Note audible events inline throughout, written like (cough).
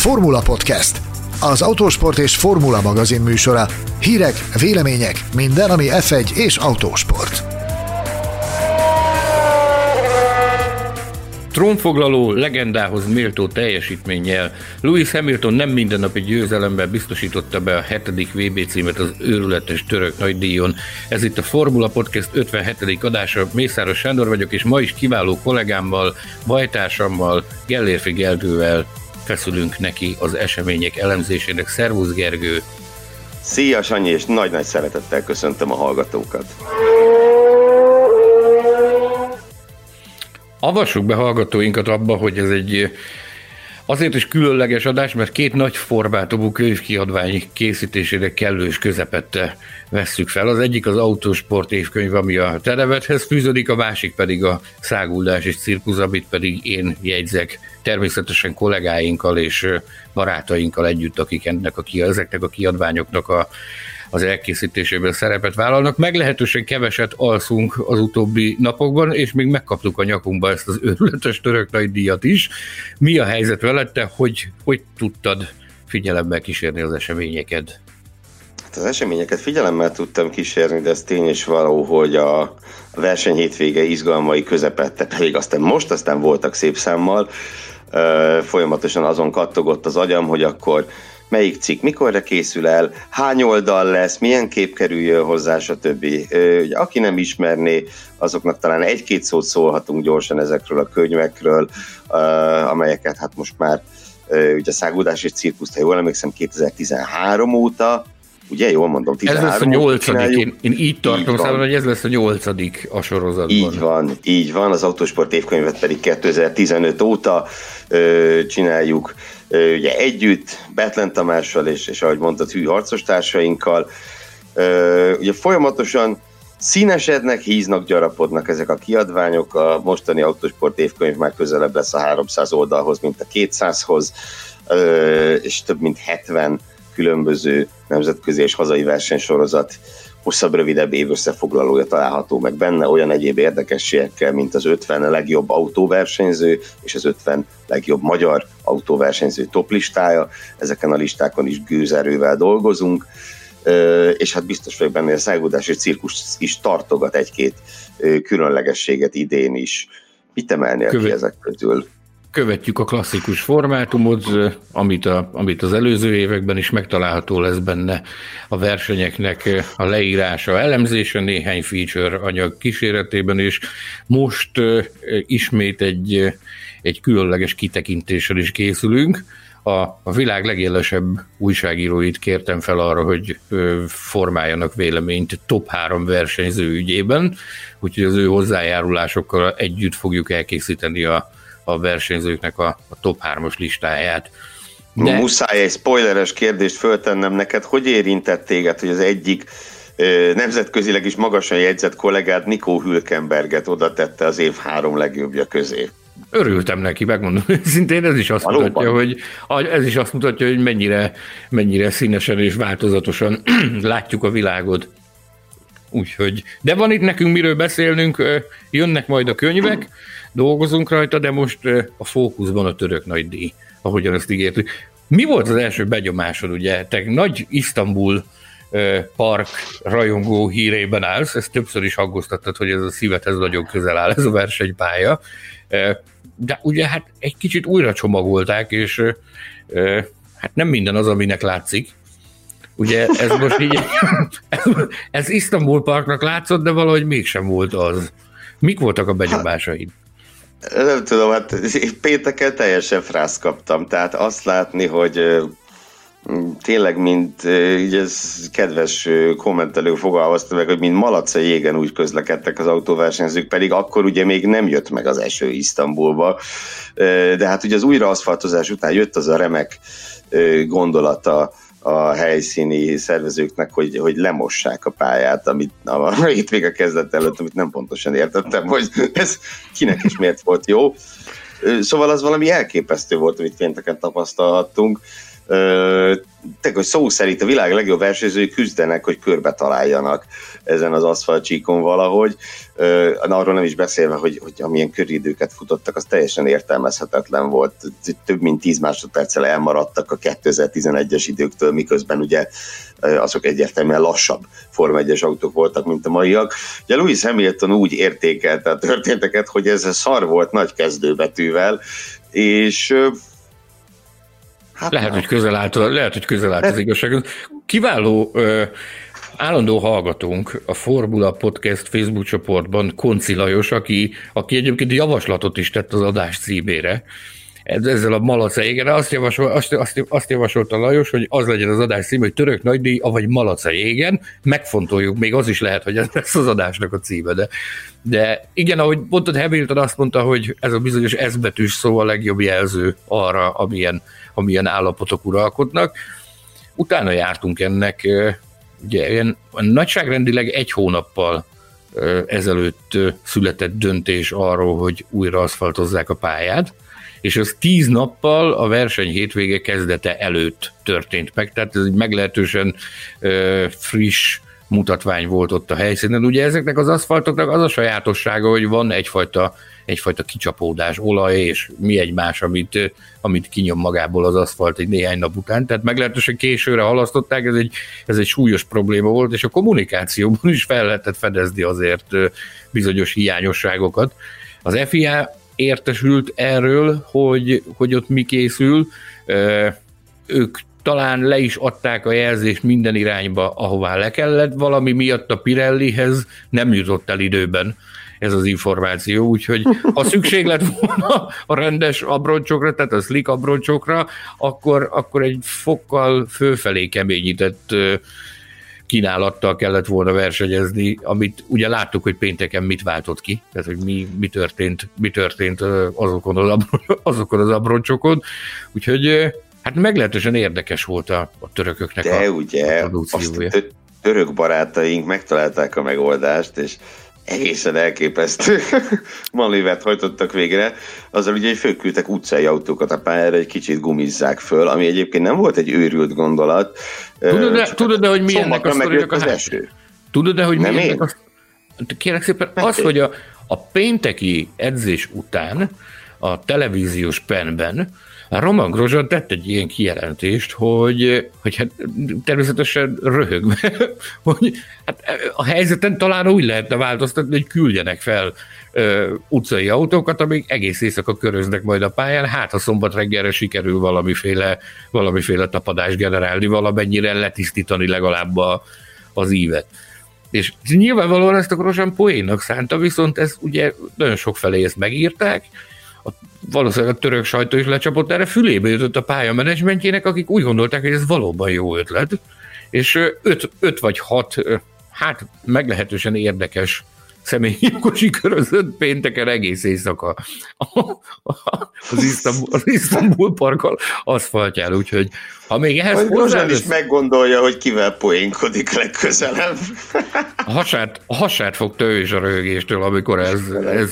Formula Podcast, az autósport és formula magazin műsora. Hírek, vélemények, minden, ami F1 és autósport. Trónfoglaló legendához méltó teljesítménnyel Louis Hamilton nem mindennapi győzelemmel biztosította be a hetedik VB címet az őrületes török nagydíjon. Ez itt a Formula Podcast 57. adása. Mészáros Sándor vagyok, és ma is kiváló kollégámmal, bajtársammal, Gellérfi Gergővel feszülünk neki az események elemzésének. Szervusz Gergő! Szia Sanyi, és nagy-nagy szeretettel köszöntöm a hallgatókat! Avassuk be hallgatóinkat abba, hogy ez egy azért is különleges adás, mert két nagy formátumú könyvkiadvány készítésére kellős közepette vesszük fel. Az egyik az autósport évkönyv, ami a televethez fűződik, a másik pedig a száguldás és cirkusz, amit pedig én jegyzek természetesen kollégáinkkal és barátainkkal együtt, akik ennek a, ezeknek a kiadványoknak a az elkészítésében szerepet vállalnak. Meglehetősen keveset alszunk az utóbbi napokban, és még megkaptuk a nyakunkba ezt az őrületes török nagy díjat is. Mi a helyzet veled, te hogy, hogy tudtad figyelemmel kísérni az eseményeket? Hát az eseményeket figyelemmel tudtam kísérni, de ez tény is való, hogy a verseny hétvége izgalmai közepette, pedig aztán most aztán voltak szép számmal, folyamatosan azon kattogott az agyam, hogy akkor melyik cikk mikorra készül el, hány oldal lesz, milyen kép kerüljön hozzá, stb. Ugye, aki nem ismerné, azoknak talán egy-két szót szólhatunk gyorsan ezekről a könyvekről, amelyeket hát most már ugye a Szágódás és Cirkuszt, ha jól emlékszem, 2013 óta Ugye, jól mondom, 13 Ez lesz a nyolcadik, én, én így tartom így számomra, hogy ez lesz a nyolcadik a sorozatban. Így van, így van, az autósport évkönyvet pedig 2015 óta ö, csináljuk. Ö, ugye együtt, Betlen Tamással és, és ahogy mondtad, hű harcos társainkkal. Ö, ugye folyamatosan színesednek, híznak, gyarapodnak ezek a kiadványok, a mostani autósport évkönyv már közelebb lesz a 300 oldalhoz, mint a 200-hoz, és több mint 70 különböző nemzetközi és hazai versenysorozat hosszabb, rövidebb év összefoglalója található meg benne, olyan egyéb érdekességekkel, mint az 50 legjobb autóversenyző és az 50 legjobb magyar autóversenyző toplistája. Ezeken a listákon is gőzerővel dolgozunk, és hát biztos vagyok benne, hogy a szágódás és cirkus is tartogat egy-két különlegességet idén is. Mit emelnél Követ. ki ezek közül? Követjük a klasszikus formátumot, amit, a, amit az előző években is megtalálható lesz benne a versenyeknek a leírása, elemzése néhány feature anyag kíséretében, és most ismét egy, egy különleges kitekintéssel is készülünk. A, a világ legélesebb újságíróit kértem fel arra, hogy formáljanak véleményt top három versenyző ügyében, úgyhogy az ő hozzájárulásokkal együtt fogjuk elkészíteni a, a versenyzőknek a, a top 3-os listáját. De... Muszáj egy spoileres kérdést föltennem neked, hogy érintett téged, hogy az egyik nemzetközileg is magasan jegyzett kollégád Nikó Hülkenberget oda tette az év három legjobbja közé. Örültem neki, megmondom szintén, ez is azt Valóban. mutatja, hogy ez is azt mutatja, hogy mennyire, mennyire színesen és változatosan (clears throat) látjuk a világot. Úgyhogy, de van itt nekünk miről beszélnünk, jönnek majd a könyvek, dolgozunk rajta, de most a fókuszban a török nagy díj, ahogyan ezt ígértük. Mi volt az első begyomásod, ugye? Te nagy Isztambul park rajongó hírében állsz, ezt többször is aggóztattad, hogy ez a szívedhez nagyon közel áll ez a versenypálya, de ugye hát egy kicsit újra csomagolták, és hát nem minden az, aminek látszik, Ugye ez most így, (laughs) ez Isztambul Parknak látszott, de valahogy mégsem volt az. Mik voltak a benyomásaid? Nem tudom, hát pénteken teljesen frász kaptam, tehát azt látni, hogy tényleg, mint így ez kedves kommentelő fogalmazta meg, hogy mint malac a jégen úgy közlekedtek az autóversenyzők, pedig akkor ugye még nem jött meg az eső Isztambulba, de hát ugye az újraaszfaltozás után jött az a remek gondolata a helyszíni szervezőknek, hogy, hogy lemossák a pályát, amit a (laughs) hétvége kezdett előtt, amit nem pontosan értettem, hogy ez kinek is miért volt jó. Szóval az valami elképesztő volt, amit pénteken tapasztalhattunk. Tehát, hogy szó szerint a világ legjobb versenyzői küzdenek, hogy körbe találjanak ezen az aszfaltcsíkon valahogy. Arról nem is beszélve, hogy, hogy amilyen köridőket futottak, az teljesen értelmezhetetlen volt. Több mint 10 másodperccel elmaradtak a 2011-es időktől, miközben ugye azok egyértelműen lassabb Forma 1-es autók voltak, mint a maiak. Ugye Louis Hamilton úgy értékelte a történteket, hogy ez szar volt nagy kezdőbetűvel, és Hát lehet, hogy közel állt, lehet, hogy közel állt az igazság. Kiváló ö, állandó hallgatónk a Formula Podcast Facebook csoportban, Konci Lajos, aki, aki egyébként javaslatot is tett az adás címére, ezzel a malaca égre, azt, javasol, azt, azt, azt javasolta Lajos, hogy az legyen az adás cím, hogy török nagydíj, avagy malaca égen, megfontoljuk, még az is lehet, hogy ez lesz az adásnak a címe, de, de igen, ahogy mondtad, Hamilton azt mondta, hogy ez a bizonyos S betűs szó a legjobb jelző arra, amilyen, amilyen állapotok uralkodnak. Utána jártunk ennek, ugye ilyen nagyságrendileg egy hónappal ezelőtt született döntés arról, hogy újra aszfaltozzák a pályát, és az tíz nappal a verseny hétvége kezdete előtt történt meg, tehát ez egy meglehetősen ö, friss mutatvány volt ott a helyszínen. Ugye ezeknek az aszfaltoknak az a sajátossága, hogy van egyfajta, egyfajta kicsapódás, olaj és mi egymás, amit, amit kinyom magából az aszfalt egy néhány nap után. Tehát meglehetősen későre halasztották, ez egy, ez egy súlyos probléma volt, és a kommunikációban is fel lehetett fedezni azért bizonyos hiányosságokat. Az FIA értesült erről, hogy, hogy ott mi készül. Ők talán le is adták a jelzést minden irányba, ahová le kellett, valami miatt a Pirellihez nem jutott el időben ez az információ, úgyhogy ha szükség lett volna a rendes abroncsokra, tehát a slick abroncsokra, akkor, akkor egy fokkal fölfelé keményített kínálattal kellett volna versenyezni, amit ugye láttuk, hogy pénteken mit váltott ki, tehát hogy mi, mi, történt, mi történt azokon az, abron, (laughs) azokon az abroncsokon, úgyhogy hát meglehetősen érdekes volt a, a törököknek De a, ugye, a azt török barátaink megtalálták a megoldást, és egészen elképesztő (laughs) manővert hajtottak végre, azzal ugye, fölküldtek utcai autókat a pályára, egy kicsit gumizzák föl, ami egyébként nem volt egy őrült gondolat. Tudod, de, tudod, de hogy mi ennek a sztorinak a eső. Tudod, de hogy mi ennek a... Kérlek szépen, az, hogy a, a pénteki edzés után a televíziós penben Roman Grosjean tett egy ilyen kijelentést, hogy, hogy hát természetesen röhögve, (laughs) hogy hát a helyzeten talán úgy lehetne változtatni, hogy küldjenek fel ö, utcai autókat, amik egész éjszaka köröznek majd a pályán, hát ha szombat reggelre sikerül valamiféle, valamiféle tapadást generálni, valamennyire letisztítani legalább a, az ívet. És nyilvánvalóan ezt a Grosjean poénnak szánta, viszont ez ugye nagyon sok felé ezt megírták, valószínűleg a török sajtó is lecsapott, erre fülébe jutott a pálya menedzsmentjének, akik úgy gondolták, hogy ez valóban jó ötlet, és öt, öt vagy hat, hát meglehetősen érdekes személykocsi körözött pénteken egész éjszaka (laughs) az Isztambul, az Isztambul parkkal úgyhogy ha még ehhez hozzá... is meggondolja, hogy kivel poénkodik legközelebb. A hasát, a hasát fogta ő is a röhögéstől, amikor ez, ez,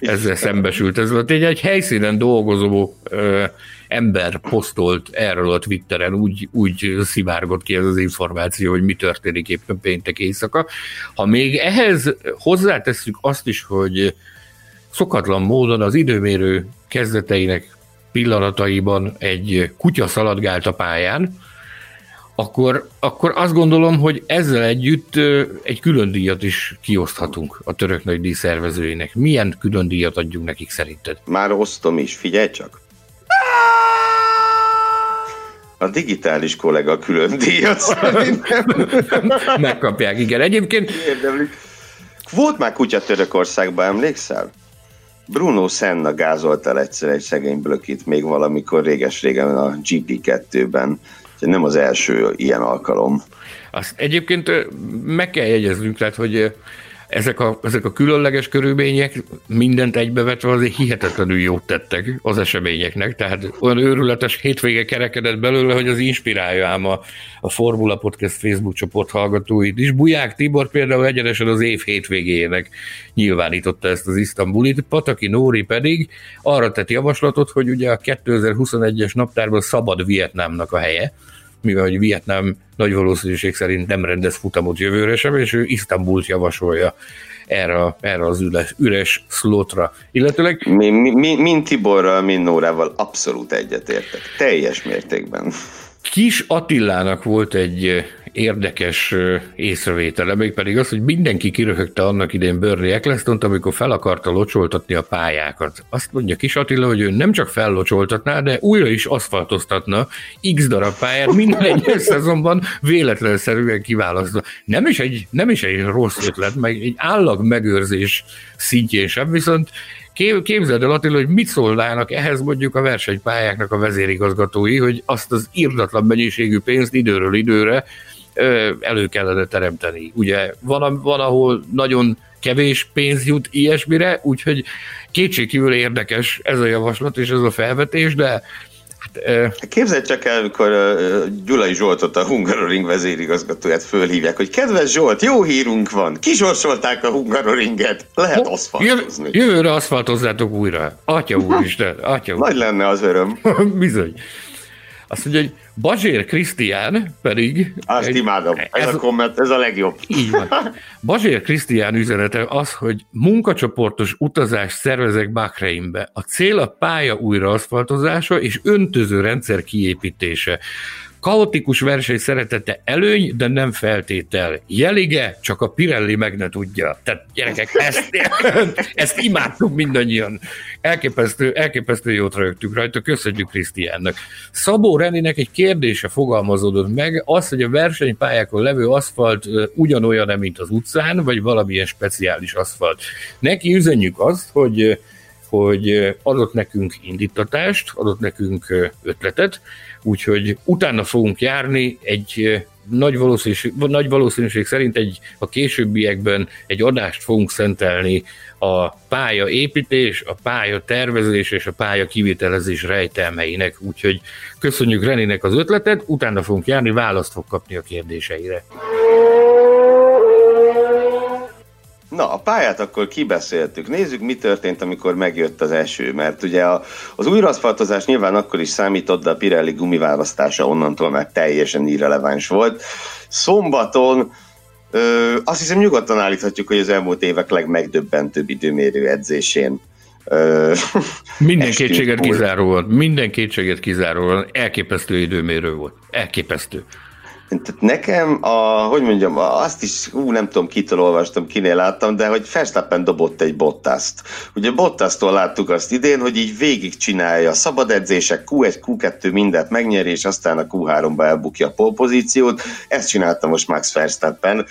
ezzel szembesült. Ez volt egy, egy helyszínen dolgozó ö, ember posztolt erről a Twitteren, úgy, úgy szivárgott ki ez az információ, hogy mi történik éppen péntek éjszaka. Ha még ehhez hozzátesszük azt is, hogy szokatlan módon az időmérő kezdeteinek pillanataiban egy kutya szaladgált a pályán, akkor, akkor azt gondolom, hogy ezzel együtt egy külön díjat is kioszthatunk a török nagy díj szervezőinek. Milyen külön díjat adjunk nekik szerinted? Már osztom is, figyelj csak! A digitális kollega külön díjat szerintem. (laughs) Megkapják, igen. Egyébként... Érdemlik. Volt már kutya Törökországban, emlékszel? Bruno Senna gázolt el egyszer egy szegény blökit még valamikor réges-régen a GP2-ben. Nem az első ilyen alkalom. Azt egyébként meg kell jegyeznünk, tehát, hogy ezek a, ezek a különleges körülmények mindent egybevetve azért hihetetlenül jót tettek az eseményeknek, tehát olyan őrületes hétvége kerekedett belőle, hogy az inspirálja ám a, a Formula Podcast Facebook csoport hallgatóit is. Buják Tibor például egyenesen az év hétvégéjének nyilvánította ezt az isztambulit, Pataki Nóri pedig arra tett javaslatot, hogy ugye a 2021-es naptárban szabad Vietnámnak a helye, mivel hogy Vietnám nagy valószínűség szerint nem rendez futamot jövőre sem, és ő Isztambult javasolja erre, erre az üres, üres szlotra. Illetőleg... Mi, mi, mi, mind Tiborral, mind Nórával abszolút egyetértek. Teljes mértékben. Kis Attilának volt egy érdekes észrevétele, még pedig az, hogy mindenki kiröhögte annak idén Bernie eccleston amikor fel akarta locsoltatni a pályákat. Azt mondja Kis Attila, hogy ő nem csak fellocsoltatná, de újra is aszfaltoztatna x darab pályát minden egyes (laughs) szezonban véletlenszerűen kiválasztva. Nem is egy, nem is egy rossz ötlet, meg egy állag megőrzés szintjén sem, viszont Képzeld el, Attila, hogy mit szólnának ehhez mondjuk a versenypályáknak a vezérigazgatói, hogy azt az írdatlan mennyiségű pénzt időről időre elő kellene teremteni. Ugye van, van ahol nagyon kevés pénz jut ilyesmire, úgyhogy kétségkívül érdekes ez a javaslat és ez a felvetés, de Hát, Képzelj csak el, amikor Gyulai Zsoltot, a Hungaroring vezérigazgatóját fölhívják, hogy kedves Zsolt, jó hírunk van, kisorsolták a Hungaroringet, lehet aszfaltozni. Jövőre aszfaltozzátok újra. Atya úristen, atya úr. Nagy lenne az öröm. (laughs) Bizony. Azt mondja, hogy Bazsér Krisztián pedig... Azt egy, imádom, ez, ez a komment, ez a legjobb. Így van. Bazsér Krisztián üzenete az, hogy munkacsoportos utazás szervezek Bakreinbe. A cél a pálya újraaszfaltozása és öntöző rendszer kiépítése. Kaotikus verseny szeretete előny, de nem feltétel. Jelige, csak a Pirelli meg ne tudja. Tehát gyerekek, ezt, (laughs) ezt imádtuk mindannyian. Elképesztő, elképesztő jót rögtük rajta, köszönjük Krisztiánnak. Szabó Reninek egy kérdése fogalmazódott meg, az, hogy a versenypályákon levő aszfalt ugyanolyan, mint az utcán, vagy valamilyen speciális aszfalt. Neki üzenjük azt, hogy hogy adott nekünk indítatást, adott nekünk ötletet, úgyhogy utána fogunk járni egy nagy valószínűség, nagy valószínűség szerint egy, a későbbiekben egy adást fogunk szentelni a pálya építés, a pálya tervezés és a pálya kivitelezés rejtelmeinek, úgyhogy köszönjük Reninek az ötletet, utána fogunk járni, választ fog kapni a kérdéseire. Na, a pályát akkor kibeszéltük. Nézzük, mi történt, amikor megjött az eső, mert ugye a, az újraaszfaltozás nyilván akkor is számított, de a Pirelli gumiválasztása onnantól már teljesen irreleváns volt. Szombaton ö, azt hiszem nyugodtan állíthatjuk, hogy az elmúlt évek legmegdöbbentőbb időmérő edzésén (laughs) minden kétséget kizáróan, minden kétséget kizáróan elképesztő időmérő volt. Elképesztő. Tehát nekem, a, hogy mondjam, azt is, ú, nem tudom, kitől olvastam, kinél láttam, de hogy Verstappen dobott egy Bottaszt. Ugye Bottasztól láttuk azt idén, hogy így végig csinálja a szabad edzések, Q1, Q2 mindent megnyeri, és aztán a Q3-ba elbukja a polpozíciót. Ezt csinálta most Max Verstappen.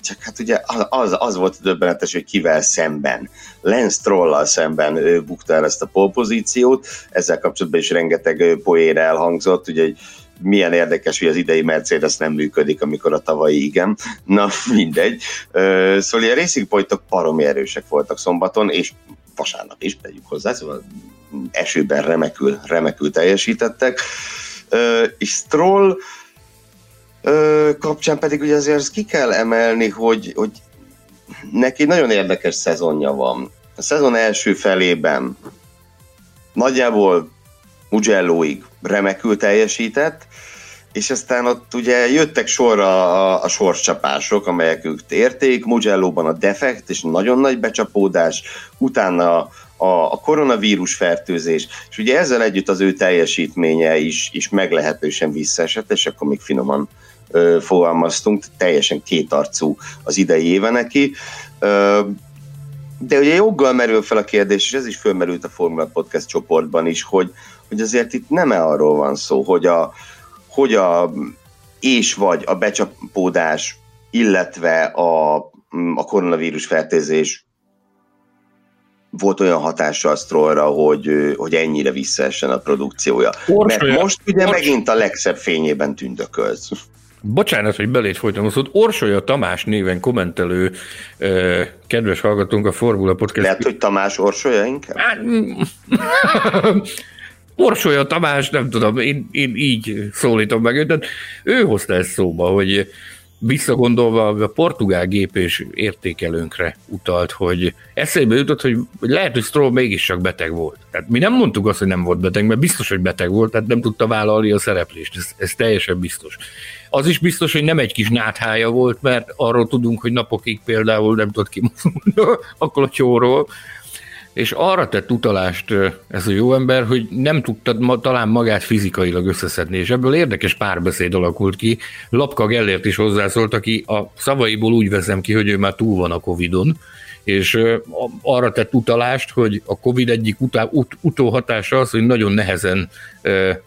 Csak hát ugye az, az volt döbbenetes, hogy kivel szemben. Lance Stroll-al szemben bukta el ezt a polpozíciót. Ezzel kapcsolatban is rengeteg poér elhangzott, ugye, hogy milyen érdekes, hogy az idei Mercedes nem működik, amikor a tavalyi igen. Na, mindegy. Szóval a Racing Pointok paromi erősek voltak szombaton, és vasárnap is, tegyük hozzá, szóval esőben remekül, remekül teljesítettek. És Stroll kapcsán pedig ugye azért ki kell emelni, hogy, hogy neki nagyon érdekes szezonja van. A szezon első felében nagyjából Mugelloig remekül teljesített, és aztán ott ugye jöttek sorra a, a sorscsapások, amelyek ők érték, Mugello-ban a defekt és nagyon nagy becsapódás, utána a, a koronavírus fertőzés, és ugye ezzel együtt az ő teljesítménye is, is meglehetősen visszaesett, és akkor még finoman ö, fogalmaztunk, teljesen kétarcú az idei éve neki. Ö, de ugye joggal merül fel a kérdés, és ez is fölmerült a Formula Podcast csoportban is, hogy, hogy azért itt nem arról van szó, hogy a, hogy a és vagy a becsapódás, illetve a, a koronavírus fertőzés volt olyan hatása a Strollra, hogy, hogy ennyire visszaessen a produkciója. Orsolya. Mert most ugye Orsolya. megint a legszebb fényében tündökölsz. Bocsánat, hogy belét folytam a szót. Orsolya Tamás néven kommentelő eh, kedves hallgatónk a Formula Podcast. Lehet, hogy Tamás Orsolya inkább? (laughs) Orsolya Tamás, nem tudom, én, én így szólítom meg őt, ő hozta ezt szóba, hogy visszagondolva a portugál gép és értékelőnkre utalt, hogy eszébe jutott, hogy lehet, hogy Stroll mégis csak beteg volt. Tehát mi nem mondtuk azt, hogy nem volt beteg, mert biztos, hogy beteg volt, tehát nem tudta vállalni a szereplést, ez, ez teljesen biztos. Az is biztos, hogy nem egy kis náthája volt, mert arról tudunk, hogy napokig például nem tudott kimozdulni akkor (laughs) a csóról, és arra tett utalást ez a jó ember, hogy nem tudta ma, talán magát fizikailag összeszedni, és ebből érdekes párbeszéd alakult ki. Lapka Gellért is hozzászólt, aki a szavaiból úgy veszem ki, hogy ő már túl van a Covid-on, és arra tett utalást, hogy a Covid egyik utá, ut, utóhatása az, hogy nagyon nehezen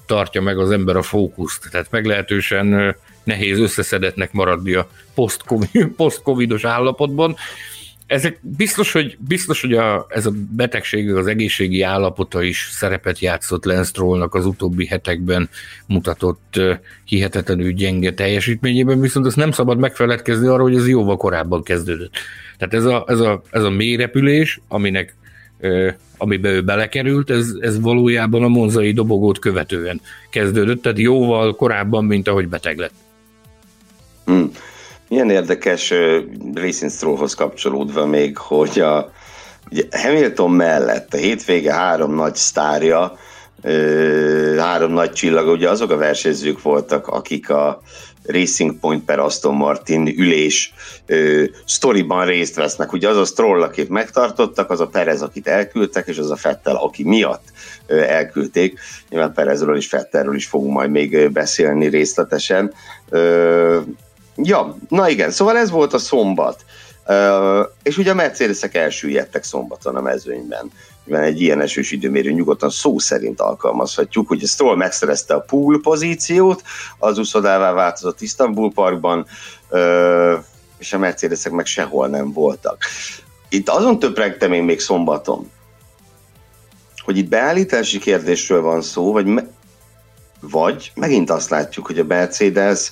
tartja meg az ember a fókuszt, tehát meglehetősen nehéz összeszedetnek maradni a (laughs) post-covidos állapotban, ezek biztos, hogy, biztos, hogy a, ez a betegség, az egészségi állapota is szerepet játszott Lance az utóbbi hetekben mutatott hihetetlenül gyenge teljesítményében, viszont azt nem szabad megfeledkezni arra, hogy ez jóval korábban kezdődött. Tehát ez a, ez a, ez a mély repülés, aminek amiben ő belekerült, ez, ez valójában a monzai dobogót követően kezdődött, tehát jóval korábban, mint ahogy beteg lett. Hmm. Milyen érdekes Racing Strollhoz kapcsolódva még, hogy a ugye Hamilton mellett a hétvége három nagy sztárja, három nagy csillaga, ugye azok a versenyzők voltak, akik a Racing Point per Aston Martin ülés uh, sztoriban részt vesznek. Ugye az a Stroll, akit megtartottak, az a Perez, akit elküldtek, és az a Fettel, aki miatt uh, elküldték. Nyilván Perezről és Fettelről is fogunk majd még beszélni részletesen. Uh, Ja, na igen, szóval ez volt a szombat. Uh, és ugye a Mercedesek elsüllyedtek szombaton a mezőnyben. Mivel egy ilyen esős időmérő nyugodtan szó szerint alkalmazhatjuk, hogy Stroll megszerezte a pool pozíciót, az úszodává változott Istanbul Parkban, uh, és a Mercedesek meg sehol nem voltak. Itt azon töprengtem én még szombaton, hogy itt beállítási kérdésről van szó, vagy, me- vagy megint azt látjuk, hogy a Mercedes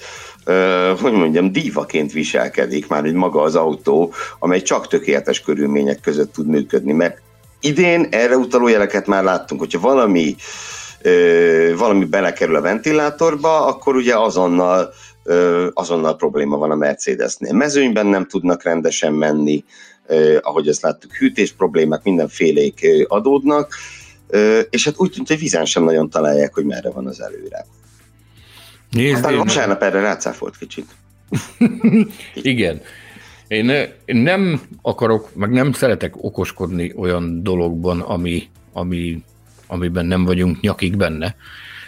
hogy mondjam, dívaként viselkedik már egy maga az autó, amely csak tökéletes körülmények között tud működni, mert idén erre utaló jeleket már láttunk, hogyha valami valami belekerül a ventilátorba, akkor ugye azonnal azonnal probléma van a Mercedesnél. Mezőnyben nem tudnak rendesen menni, ahogy azt láttuk, hűtés problémák mindenfélék adódnak, és hát úgy tűnt, hogy vízen sem nagyon találják, hogy merre van az előre. Nézd, Aztán én... vasárnap erre rácáfolt kicsit. (laughs) Igen. Én, én nem akarok, meg nem szeretek okoskodni olyan dologban, ami, ami, amiben nem vagyunk nyakig benne.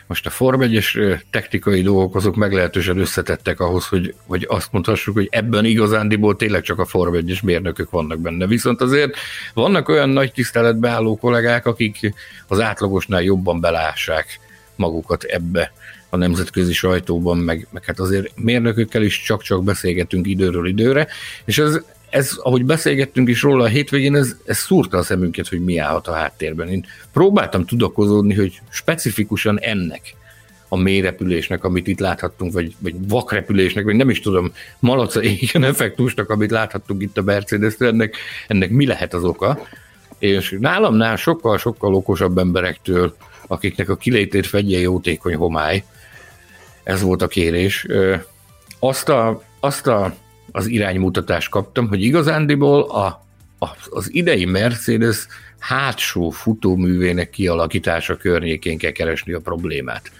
Most a Form 1 technikai dolgok azok meglehetősen összetettek ahhoz, hogy, hogy azt mondhassuk, hogy ebben igazándiból tényleg csak a Form 1 mérnökök vannak benne. Viszont azért vannak olyan nagy tiszteletbe álló kollégák, akik az átlagosnál jobban belássák magukat ebbe a nemzetközi sajtóban, meg, meg hát azért mérnökökkel is csak-csak beszélgetünk időről időre, és ez, ez, ahogy beszélgettünk is róla a hétvégén, ez, ez szúrta a szemünket, hogy mi állhat a háttérben. Én próbáltam tudakozódni, hogy specifikusan ennek a mélyrepülésnek, amit itt láthattunk, vagy, vagy vakrepülésnek, vagy nem is tudom, malaca égen effektusnak, amit láthattunk itt a mercedes ennek, ennek mi lehet az oka. És nálamnál sokkal-sokkal okosabb emberektől, akiknek a kilétét fedje jótékony homály, ez volt a kérés. Azt, a, azt a, az iránymutatást kaptam, hogy igazándiból a, a, az idei Mercedes hátsó futóművének kialakítása környékén kell keresni a problémát.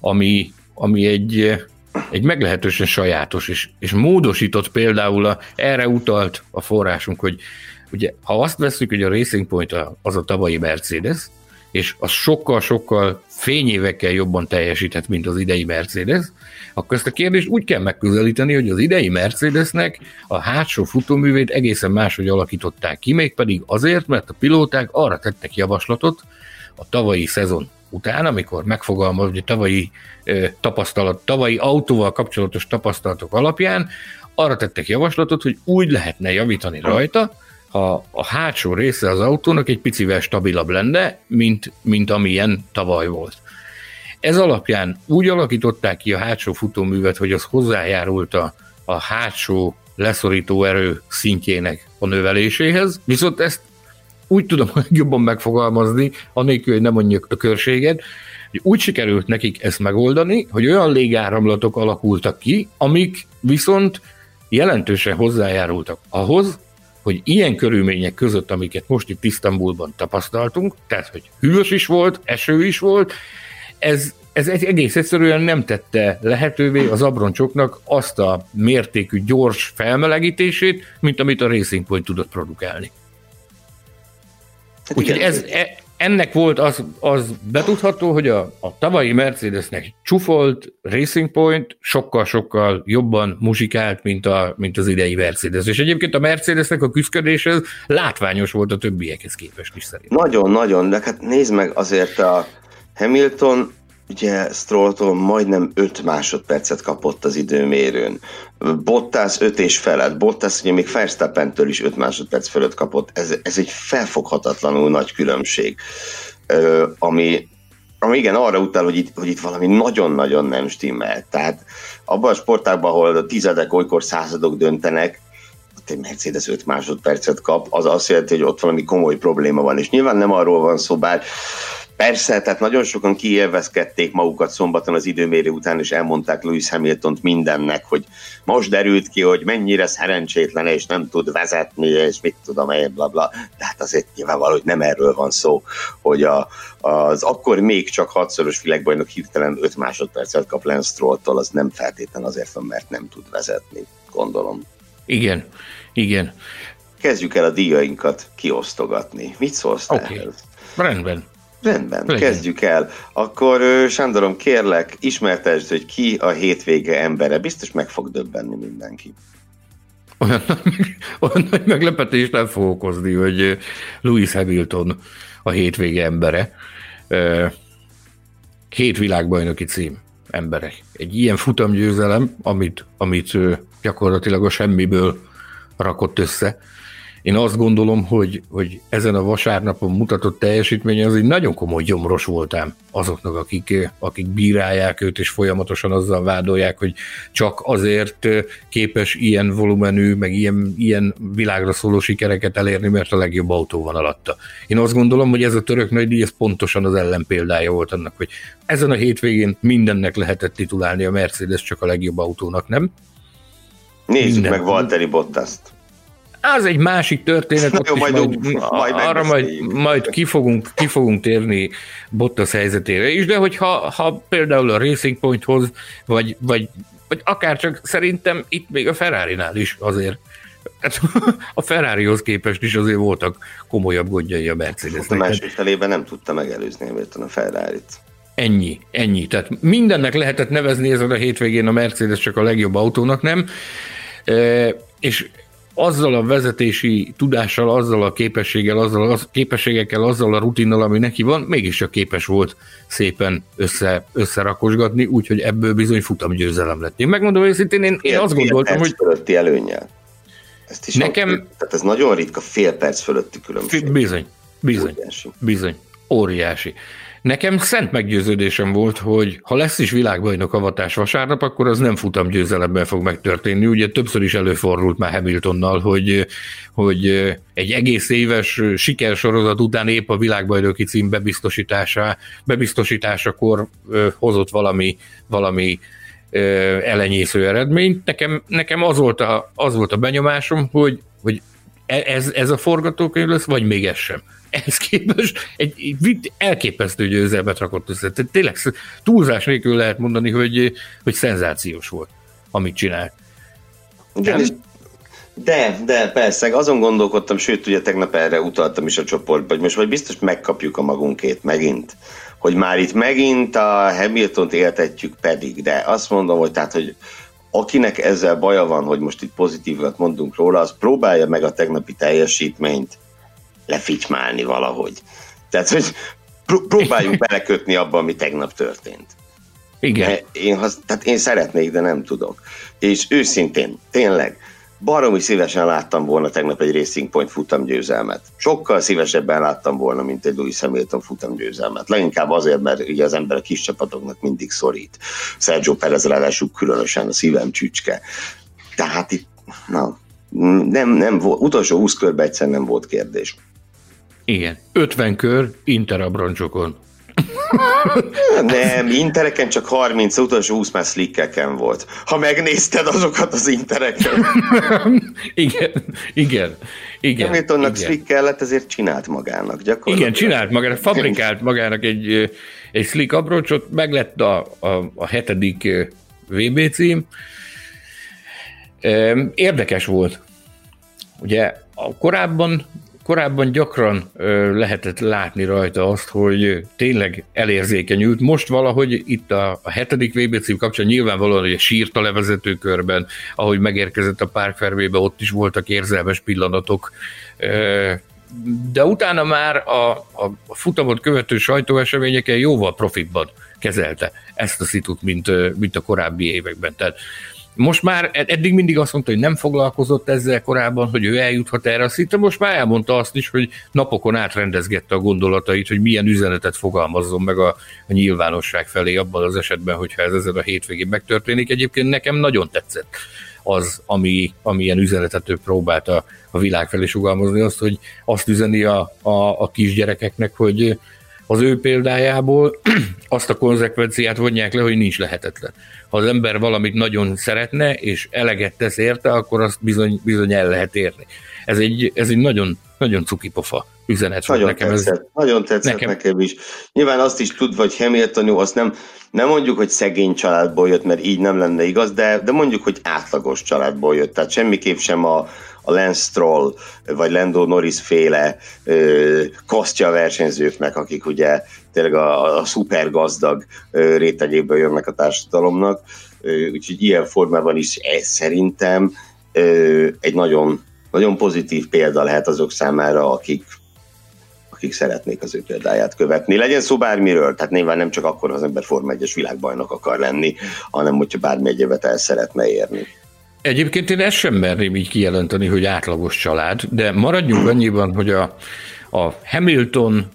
Ami, ami egy, egy meglehetősen sajátos, és, és módosított például a, erre utalt a forrásunk, hogy ugye, ha azt veszük, hogy a Racing Point az a tavalyi Mercedes, és az sokkal-sokkal fényévekkel jobban teljesített, mint az idei Mercedes, akkor ezt a kérdést úgy kell megközelíteni, hogy az idei Mercedesnek a hátsó futóművét egészen máshogy alakították ki, mégpedig azért, mert a pilóták arra tettek javaslatot a tavalyi szezon után, amikor megfogalmaz, hogy a tavalyi tapasztalat, tavalyi autóval kapcsolatos tapasztalatok alapján arra tettek javaslatot, hogy úgy lehetne javítani rajta, a, a hátsó része az autónak egy picivel stabilabb lenne, mint, mint amilyen tavaly volt. ez alapján úgy alakították ki a hátsó futóművet, hogy az hozzájárult a, a hátsó leszorító erő szintjének a növeléséhez, viszont ezt úgy tudom (laughs) jobban megfogalmazni, anélkül, hogy nem mondjuk a körséget, hogy úgy sikerült nekik ezt megoldani, hogy olyan légáramlatok alakultak ki, amik viszont jelentősen hozzájárultak ahhoz, hogy ilyen körülmények között, amiket most itt Isztambulban tapasztaltunk, tehát hogy hűvös is volt, eső is volt, ez, ez egész egyszerűen nem tette lehetővé az abroncsoknak azt a mértékű gyors felmelegítését, mint amit a Racing Point tudott produkálni. Hát Úgyhogy ez, e, ennek volt az, az betudható, hogy a, a tavalyi Mercedesnek csúfolt Racing Point sokkal-sokkal jobban muzsikált, mint, a, mint az idei Mercedes. És egyébként a Mercedesnek a küzdködés látványos volt a többiekhez képest is szerintem. Nagyon-nagyon, de hát nézd meg azért a Hamilton ugye Strolltól majdnem 5 másodpercet kapott az időmérőn. Bottas 5 és felett. Bottas ugye még Verstappentől is 5 másodperc fölött kapott. Ez, ez egy felfoghatatlanul nagy különbség, ami, ami igen arra utal, hogy itt, hogy itt valami nagyon-nagyon nem stimmel. Tehát abban a sportágban, ahol a tizedek, olykor századok döntenek, egy Mercedes 5 másodpercet kap, az azt jelenti, hogy ott valami komoly probléma van. És nyilván nem arról van szó, bár Persze, tehát nagyon sokan kiélvezkedték magukat szombaton az időmérő után, és elmondták Lewis hamilton mindennek, hogy most derült ki, hogy mennyire szerencsétlen, és nem tud vezetni, és mit tudom én, bla bla. De hát azért nyilvánvaló, hogy nem erről van szó, hogy a, az akkor még csak hatszoros világbajnok hirtelen 5 másodpercet kap Lance Strolltól, az nem feltétlen azért van, mert nem tud vezetni, gondolom. Igen, igen. Kezdjük el a díjainkat kiosztogatni. Mit szólsz okay. ehhez? Rendben. Rendben, Legyen. kezdjük el. Akkor Sándorom, kérlek, ismertesd, hogy ki a hétvége embere. Biztos meg fog döbbenni mindenki. Olyan, olyan nagy meglepetést nem fog okozni, hogy Louis Hamilton a hétvége embere. Hét világbajnoki cím emberek. Egy ilyen futamgyőzelem, amit, amit gyakorlatilag a semmiből rakott össze, én azt gondolom, hogy, hogy ezen a vasárnapon mutatott teljesítmény az egy nagyon komoly gyomros voltám azoknak, akik, akik bírálják őt, és folyamatosan azzal vádolják, hogy csak azért képes ilyen volumenű, meg ilyen, ilyen világra szóló sikereket elérni, mert a legjobb autó van alatta. Én azt gondolom, hogy ez a török nagydíj, ez pontosan az ellenpéldája volt annak, hogy ezen a hétvégén mindennek lehetett titulálni a Mercedes, csak a legjobb autónak, nem? Nézzük Minden. meg Valtteri Bottaszt. Az egy másik történet, Jó, majd, majd, majd arra majd, majd ki, fogunk, ki fogunk térni Bottas helyzetére is, de hogyha ha például a Racing Pointhoz, vagy, vagy, vagy akár csak szerintem itt még a Ferrari-nál is azért hát a Ferrarihoz képest is azért voltak komolyabb gondjai a Mercedesnek. A másik felében nem tudta megelőzni a Ferrari-t. Ennyi, ennyi. Tehát mindennek lehetett nevezni ezen a hétvégén a Mercedes csak a legjobb autónak, nem? E, és azzal a vezetési tudással, azzal a képességgel, azzal a képességekkel, azzal a rutinnal, ami neki van, mégiscsak képes volt szépen össze, összerakosgatni, úgyhogy ebből bizony futamgyőzelem lett. Én megmondom őszintén, én, én azt gondoltam, hogy... fölötti előnyel. Ezt is nekem... Van, tehát ez nagyon ritka fél perc fölötti különbség. Bizony, bizony, óriási. bizony, óriási. Nekem szent meggyőződésem volt, hogy ha lesz is világbajnok avatás vasárnap, akkor az nem futam győzelemben fog megtörténni. Ugye többször is előfordult már Hamiltonnal, hogy, hogy egy egész éves sikersorozat után épp a világbajnoki cím bebiztosítása, bebiztosításakor hozott valami, valami elenyésző eredményt. Nekem, nekem az, volt a, az volt a benyomásom, hogy, hogy ez, ez a forgatókönyv lesz, vagy még ez sem ehhez képest egy, egy elképesztő győzelmet rakott össze. Tehát tényleg túlzás nélkül lehet mondani, hogy, hogy szenzációs volt, amit csinált. Igen, de, de persze, azon gondolkodtam, sőt, ugye tegnap erre utaltam is a csoportba, hogy most vagy biztos megkapjuk a magunkét megint, hogy már itt megint a Hamilton-t éltetjük pedig, de azt mondom, hogy tehát, hogy akinek ezzel baja van, hogy most itt pozitívat mondunk róla, az próbálja meg a tegnapi teljesítményt lefitymálni valahogy. Tehát, hogy pró- próbáljunk belekötni abba, ami tegnap történt. Igen. Én, tehát én szeretnék, de nem tudok. És őszintén, tényleg, baromi szívesen láttam volna tegnap egy Racing Point futamgyőzelmet. Sokkal szívesebben láttam volna, mint egy Louis Hamilton futamgyőzelmet. Leginkább azért, mert ugye az ember a kis csapatoknak mindig szorít. Sergio Perez ráadásul különösen a szívem csücske. Tehát itt, na, nem, nem volt, utolsó 20 körben egyszer nem volt kérdés. Igen, 50 kör Inter. (laughs) Nem, intereken csak 30, utolsó 20 már slickeken volt. Ha megnézted azokat az intereken. (laughs) igen, igen. Igen, Hamiltonnak slick kellett, ezért csinált magának gyakorlatilag. Igen, csinált magának, fabrikált magának egy, egy slick abroncsot, meg lett a, a, a hetedik VB cím. Érdekes volt. Ugye a korábban Korábban gyakran ö, lehetett látni rajta azt, hogy tényleg elérzékenyült. Most valahogy itt a, a hetedik VB cím kapcsán nyilvánvalóan, hogy sírt a levezető körben, ahogy megérkezett a párkfervébe, ott is voltak érzelmes pillanatok. Ö, de utána már a, a futamot követő sajtóeseményeken jóval profibban kezelte ezt a szitut, mint, mint a korábbi években. Tehát most már eddig mindig azt mondta, hogy nem foglalkozott ezzel korábban, hogy ő eljuthat erre a szintre, most már elmondta azt is, hogy napokon átrendezgette a gondolatait, hogy milyen üzenetet fogalmazzon meg a, a nyilvánosság felé abban az esetben, hogyha ez ezen a hétvégén megtörténik. Egyébként nekem nagyon tetszett az, ami, ami ilyen üzenetet ő próbált a, a világ felé sugalmazni, azt, hogy azt üzeni a, a, a kisgyerekeknek, hogy az ő példájából (clears throat) azt a konzekvenciát vonják le, hogy nincs lehetetlen. Ha az ember valamit nagyon szeretne, és eleget tesz érte, akkor azt bizony, bizony el lehet érni. Ez egy, ez egy nagyon, nagyon cukipofa üzenet nagyon nekem. Tetszett, ez, nagyon tetszett nekem. nekem is. Nyilván azt is tudva, hogy Hamilton jó, azt nem, nem mondjuk, hogy szegény családból jött, mert így nem lenne igaz, de, de mondjuk, hogy átlagos családból jött. Tehát semmiképp sem a, a Lance Stroll, vagy Lando Norris féle ö, kostya versenyzőknek, akik ugye tényleg a, a szuper gazdag rétegéből jönnek a társadalomnak. Ö, úgyhogy ilyen formában is ez szerintem ö, egy nagyon, nagyon pozitív példa lehet azok számára, akik akik szeretnék az ő példáját követni. Legyen szó bármiről, tehát nyilván nem csak akkor az ember Forma 1-es világbajnok akar lenni, hanem hogyha bármi egyébet el szeretne érni. Egyébként én ezt sem merném így kijelenteni, hogy átlagos család, de maradjunk (clears throat) annyiban, hogy a, a Hamilton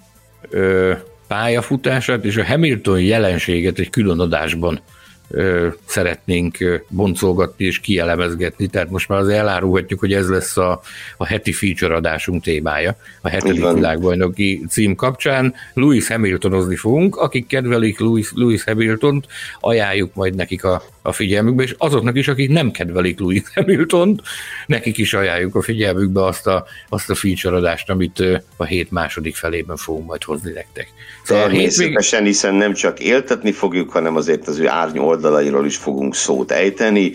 ö, pályafutását és a Hamilton jelenséget egy külön adásban ö, szeretnénk boncolgatni és kielemezgetni, tehát most már az elárulhatjuk, hogy ez lesz a, a heti feature adásunk témája, a hetedik világbajnoki cím kapcsán. Louis Hamiltonozni fogunk, akik kedvelik Louis, Louis Hamiltont, ajánljuk majd nekik a a figyelmükbe, és azoknak is, akik nem kedvelik Louis (laughs) hamilton nekik is ajánljuk a figyelmükbe azt a, azt a feature adást, amit a hét második felében fogunk majd hozni nektek. Szóval Természetesen, hétvég... hiszen nem csak éltetni fogjuk, hanem azért az ő árny oldalairól is fogunk szót ejteni,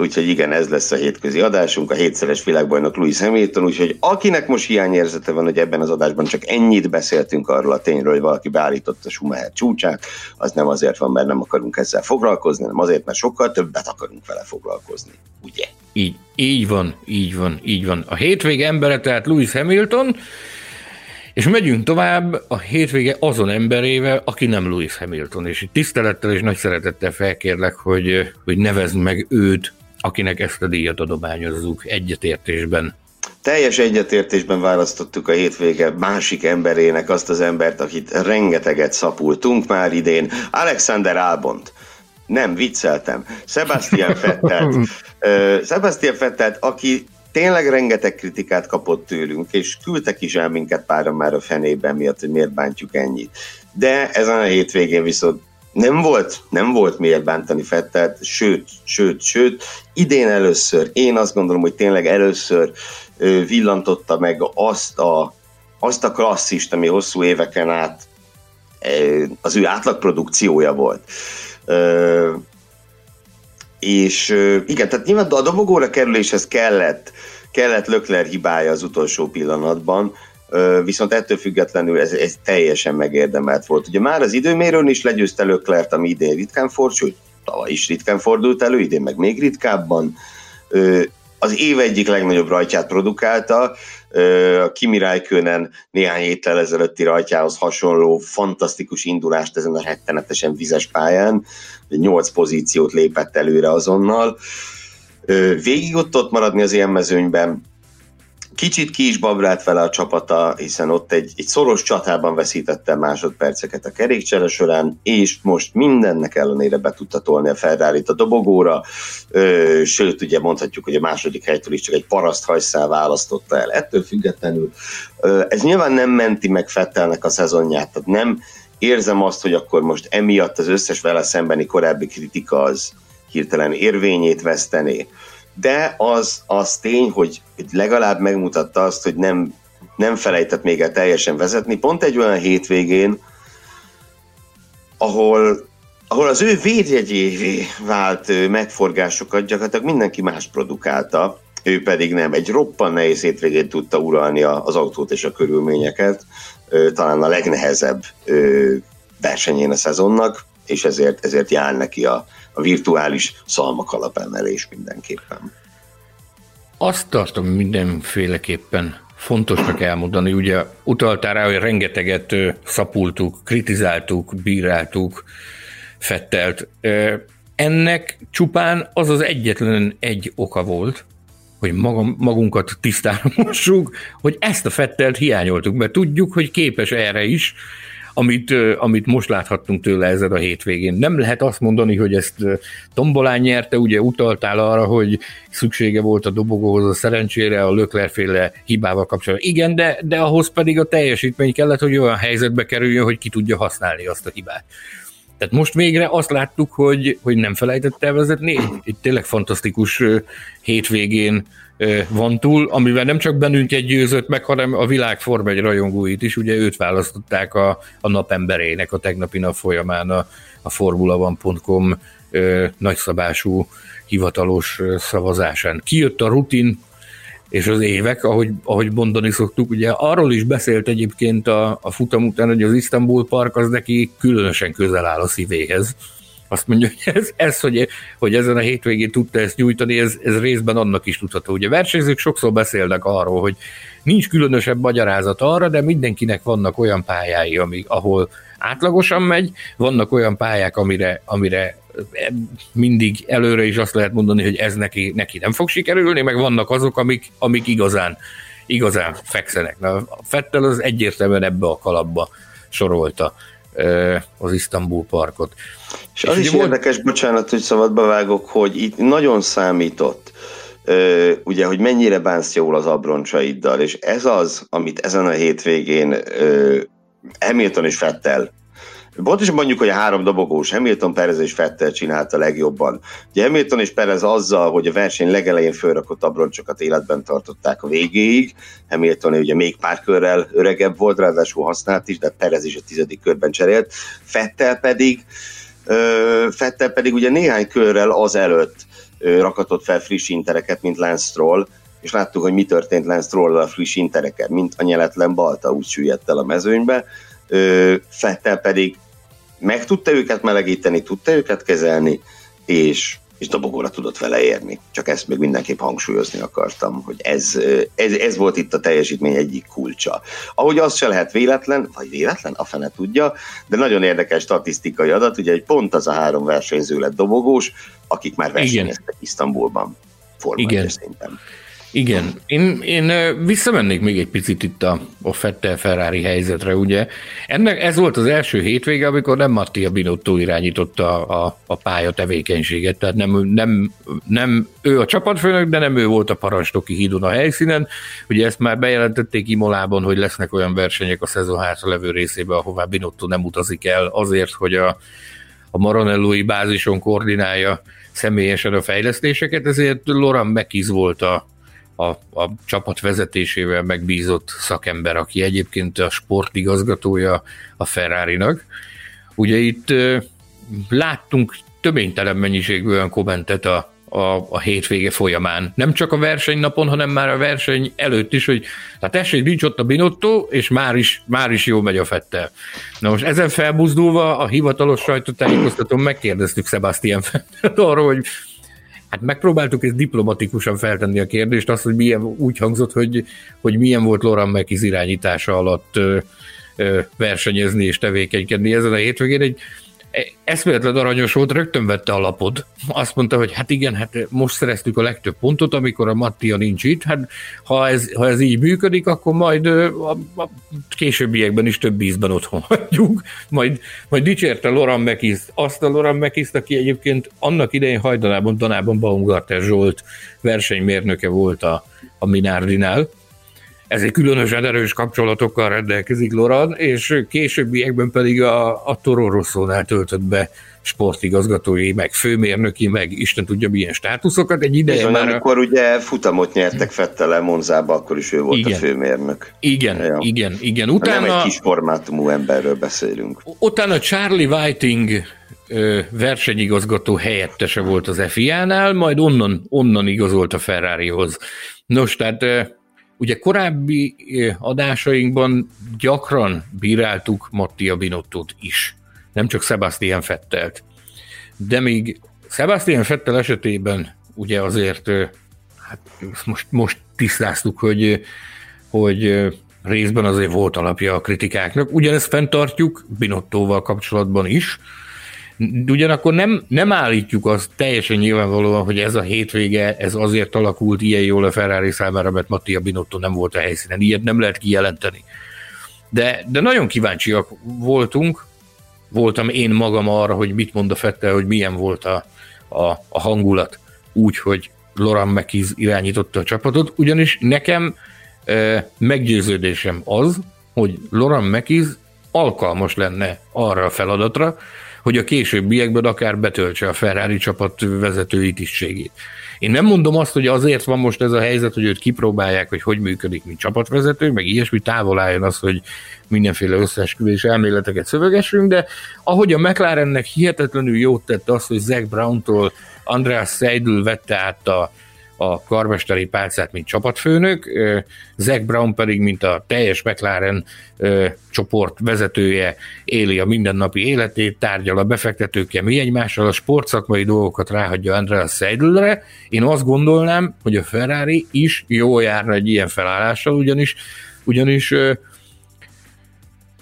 úgyhogy igen, ez lesz a hétközi adásunk, a hétszeres világbajnok Louis Hamilton, úgyhogy akinek most hiányérzete van, hogy ebben az adásban csak ennyit beszéltünk arról a tényről, hogy valaki beállította Schumacher csúcsát, az nem azért van, mert nem akarunk ezzel foglalkozni, hanem azért, azért, mert sokkal többet akarunk vele foglalkozni, ugye? Így, így van, így van, így van. A hétvége embere, tehát Lewis Hamilton, és megyünk tovább a hétvége azon emberével, aki nem Lewis Hamilton, és itt tisztelettel és nagy szeretettel felkérlek, hogy, hogy nevezd meg őt, akinek ezt a díjat adományozzuk egyetértésben. Teljes egyetértésben választottuk a hétvége másik emberének azt az embert, akit rengeteget szapultunk már idén, Alexander Albont. Nem, vicceltem. Sebastian Fettelt. (laughs) uh, Sebastian Fettelt, aki tényleg rengeteg kritikát kapott tőlünk, és küldtek is el minket pára már a fenében miatt, hogy miért bántjuk ennyit. De ezen a hétvégén viszont nem volt, nem volt miért bántani Fettelt, sőt, sőt, sőt, idén először, én azt gondolom, hogy tényleg először villantotta meg azt a, azt a klasszist, ami hosszú éveken át az ő átlagprodukciója volt és igen, tehát nyilván a dobogóra kerüléshez kellett, kellett Lökler hibája az utolsó pillanatban, viszont ettől függetlenül ez, ez teljesen megérdemelt volt. Ugye már az időmérőn is legyőzte Löklert, ami idén ritkán fordult, tavaly is ritkán fordult elő, idén meg még ritkábban. Az év egyik legnagyobb rajtját produkálta, a Kimi Räikkönen néhány héttel ezelőtti rajtjához hasonló fantasztikus indulást ezen a rettenetesen vizes pályán, nyolc pozíciót lépett előre azonnal. végig ott, ott maradni az ilyen mezőnyben, Kicsit ki is babrált vele a csapata, hiszen ott egy, egy szoros csatában veszítette másodperceket a kerékcsere során, és most mindennek ellenére be tudta tolni a ferrari a dobogóra, ö, sőt, ugye mondhatjuk, hogy a második helytől is csak egy paraszt hajszál választotta el. Ettől függetlenül ö, ez nyilván nem menti meg Fettelnek a szezonját, tehát nem érzem azt, hogy akkor most emiatt az összes vele szembeni korábbi kritika az hirtelen érvényét vesztené de az, az tény, hogy legalább megmutatta azt, hogy nem, nem felejtett még el teljesen vezetni. Pont egy olyan hétvégén, ahol, ahol az ő védjegyévé vált megforgásokat gyakorlatilag mindenki más produkálta, ő pedig nem. Egy roppan nehéz hétvégén tudta uralni az autót és a körülményeket, talán a legnehezebb versenyén a szezonnak, és ezért, ezért jár neki a, a virtuális szalmak alapemelés mindenképpen. Azt tartom mindenféleképpen fontosnak elmondani, ugye utaltál rá, hogy rengeteget szapultuk, kritizáltuk, bíráltuk, fettelt. Ennek csupán az az egyetlen egy oka volt, hogy magunkat tisztára mossuk, hogy ezt a fettelt hiányoltuk, mert tudjuk, hogy képes erre is, amit, amit most láthattunk tőle ezen a hétvégén. Nem lehet azt mondani, hogy ezt tombolán nyerte, ugye utaltál arra, hogy szüksége volt a dobogóhoz a szerencsére a löklerféle hibával kapcsolatban. Igen, de, de ahhoz pedig a teljesítmény kellett, hogy olyan helyzetbe kerüljön, hogy ki tudja használni azt a hibát. Tehát most végre azt láttuk, hogy, hogy nem felejtett el vezetni. Egy tényleg fantasztikus hétvégén van túl, amivel nem csak bennünket győzött meg, hanem a világ Form 1 rajongóit is, ugye őt választották a, a napemberének a tegnapi nap folyamán a, a formula1.com nagyszabású hivatalos szavazásán. Kijött a rutin és az évek, ahogy, ahogy mondani szoktuk, ugye arról is beszélt egyébként a, a futam után, hogy az Istanbul Park az neki különösen közel áll a szívéhez azt mondja, hogy ez, ez hogy, hogy ezen a hétvégén tudta ezt nyújtani, ez, ez részben annak is tudható. Ugye versenyzők sokszor beszélnek arról, hogy nincs különösebb magyarázat arra, de mindenkinek vannak olyan pályái, ami, ahol átlagosan megy, vannak olyan pályák, amire, amire mindig előre is azt lehet mondani, hogy ez neki, neki nem fog sikerülni, meg vannak azok, amik, amik igazán, igazán fekszenek. Na, a Fettel az egyértelműen ebbe a kalapba sorolta az Istanbul parkot. És az és is volt... érdekes, bocsánat, hogy szabadba vágok, hogy itt nagyon számított, ugye, hogy mennyire bánsz jól az abroncsaiddal, és ez az, amit ezen a hétvégén Hamilton és Fettel is mondjuk, hogy a három dobogós Hamilton, Perez és Fettel csinálta legjobban. Ugye Hamilton és Perez azzal, hogy a verseny legelején fölrakott abroncsokat életben tartották a végéig. Hamilton ugye még pár körrel öregebb volt, ráadásul használt is, de Perez is a tizedik körben cserélt. Fettel pedig, Fettel pedig ugye néhány körrel az előtt rakatott fel friss intereket, mint Lance Stroll, és láttuk, hogy mi történt Lance Stroll a friss intereket, mint a nyeletlen balta úgy süllyedt el a mezőnybe, Fettel pedig meg tudta őket melegíteni, tudta őket kezelni, és, és dobogóra tudott vele érni. Csak ezt még mindenképp hangsúlyozni akartam, hogy ez, ez, ez volt itt a teljesítmény egyik kulcsa. Ahogy az se lehet véletlen, vagy véletlen, a fene tudja, de nagyon érdekes statisztikai adat, ugye egy pont az a három versenyző lett dobogós, akik már versenyeztek Igen. Isztambulban. Igen. Szinten. Igen, én, én visszamennék még egy picit itt a, a Fettel Ferrari helyzetre, ugye. Ennek ez volt az első hétvége, amikor nem Mattia Binotto irányította a, a, a pálya tevékenységet, tehát nem, nem, nem ő a csapatfőnök, de nem ő volt a parancsnoki hídon a helyszínen. Ugye ezt már bejelentették Imolában, hogy lesznek olyan versenyek a szezon hátra levő részében, ahová Binotto nem utazik el azért, hogy a, a Maranellói bázison koordinálja személyesen a fejlesztéseket, ezért Loran Mekiz volt a, a, a csapat vezetésével megbízott szakember, aki egyébként a sportigazgatója a Ferrari-nak. Ugye itt láttunk töménytelen mennyiségű olyan kommentet a, a, a hétvége folyamán. Nem csak a versenynapon, hanem már a verseny előtt is, hogy hát tessék, nincs ott a Binotto, és már is, már is jó megy a Fettel. Na most ezen felbuzdulva a hivatalos sajtótájékoztatón megkérdeztük Sebastian Fettel arról, hogy Hát megpróbáltuk ezt diplomatikusan feltenni a kérdést, azt, hogy milyen, úgy hangzott, hogy, hogy milyen volt Loran Mekiz irányítása alatt ö, ö, versenyezni és tevékenykedni ezen a hétvégén. Egy eszméletlen aranyos volt, rögtön vette a lapot. Azt mondta, hogy hát igen, hát most szereztük a legtöbb pontot, amikor a Mattia nincs itt. Hát ha ez, ha ez így működik, akkor majd a, a későbbiekben is több ízben otthon hagyjuk. Majd, majd dicsérte Loran mekis azt a Loran mekis aki egyébként annak idején hajdanában, tanában Baumgarter Zsolt versenymérnöke volt a, a Minardinál egy különösen erős kapcsolatokkal rendelkezik Loran, és későbbiekben pedig a, a Toro töltött be sportigazgatói, meg főmérnöki, meg Isten tudja milyen státuszokat. Egy ideje Bizony, már... amikor ugye futamot nyertek Fettele Monzába, akkor is ő volt igen. a főmérnök. Igen, ja. igen, igen. Utána... Nem egy kis formátumú emberről beszélünk. Utána Charlie Whiting versenyigazgató helyettese volt az FIA-nál, majd onnan, onnan igazolt a Ferrarihoz. Nos, tehát Ugye korábbi adásainkban gyakran bíráltuk Mattia Binottot is, nem csak Sebastian Fettelt. De még Sebastian Fettel esetében ugye azért, hát most, most tisztáztuk, hogy, hogy részben azért volt alapja a kritikáknak. Ugyanezt fenntartjuk Binottóval kapcsolatban is, Ugyanakkor nem, nem állítjuk azt teljesen nyilvánvalóan, hogy ez a hétvége, ez azért alakult ilyen jól a Ferrari számára, mert Mattia Binotto nem volt a helyszínen. Ilyet nem lehet kijelenteni. De, de nagyon kíváncsiak voltunk, voltam én magam arra, hogy mit mond a Fettel, hogy milyen volt a, a, a hangulat, úgy, hogy Loran Mekiz irányította a csapatot, ugyanis nekem e, meggyőződésem az, hogy Loran Mekiz alkalmas lenne arra a feladatra, hogy a későbbiekben akár betöltse a Ferrari csapat vezetői tisztségét. Én nem mondom azt, hogy azért van most ez a helyzet, hogy őt kipróbálják, hogy hogy működik, mint csapatvezető, meg ilyesmi távol álljon az, hogy mindenféle összeesküvés elméleteket szövegessünk, de ahogy a McLarennek hihetetlenül jót tett az, hogy Zach Brown-tól Andreas Seidel vette át a, a karmesteri pálcát, mint csapatfőnök, Zach Brown pedig, mint a teljes McLaren csoport vezetője, éli a mindennapi életét, tárgyal a befektetőkkel mi egymással, a sportszakmai dolgokat ráhagyja Andreas Seidelre. Én azt gondolnám, hogy a Ferrari is jó járna egy ilyen felállással, ugyanis, ugyanis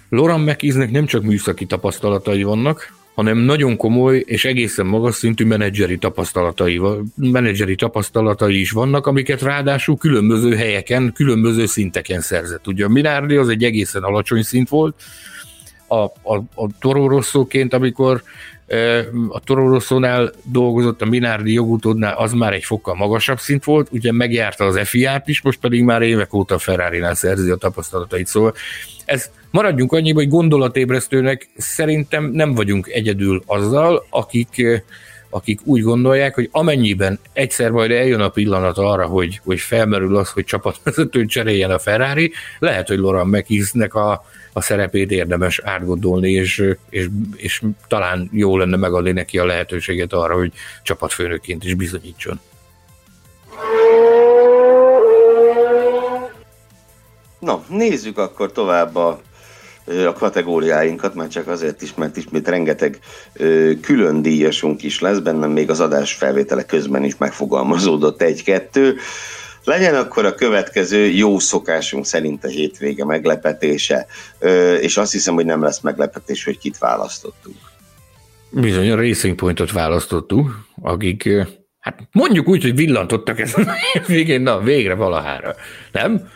Loran McIsnek nem csak műszaki tapasztalatai vannak, hanem nagyon komoly és egészen magas szintű menedzseri tapasztalatai, menedzseri tapasztalatai is vannak, amiket ráadásul különböző helyeken, különböző szinteken szerzett. Ugye a Minardi az egy egészen alacsony szint volt, a, a, a Toro Rosso-ként, amikor a Toro Rosso-nál dolgozott, a Minardi jogutódnál, az már egy fokkal magasabb szint volt, ugye megjárta az FIA-t is, most pedig már évek óta a Ferrari-nál szerzi a tapasztalatait, szóval ez maradjunk annyiba, hogy gondolatébresztőnek szerintem nem vagyunk egyedül azzal, akik akik úgy gondolják, hogy amennyiben egyszer majd eljön a pillanat arra, hogy, hogy felmerül az, hogy csapatvezetőt cseréljen a Ferrari, lehet, hogy Loran McKeesnek a, a szerepét érdemes átgondolni, és, és, és talán jó lenne megadni neki a lehetőséget arra, hogy csapatfőnökként is bizonyítson. Na, nézzük akkor tovább a a kategóriáinkat, már csak azért is, mert ismét rengeteg külön díjasunk is lesz, bennem még az adás felvétele közben is megfogalmazódott egy-kettő. Legyen akkor a következő jó szokásunk szerint a hétvége meglepetése, és azt hiszem, hogy nem lesz meglepetés, hogy kit választottunk. Bizony, a Racing Pointot választottuk, akik, hát mondjuk úgy, hogy villantottak ezen a (laughs) végén, na végre valahára, nem?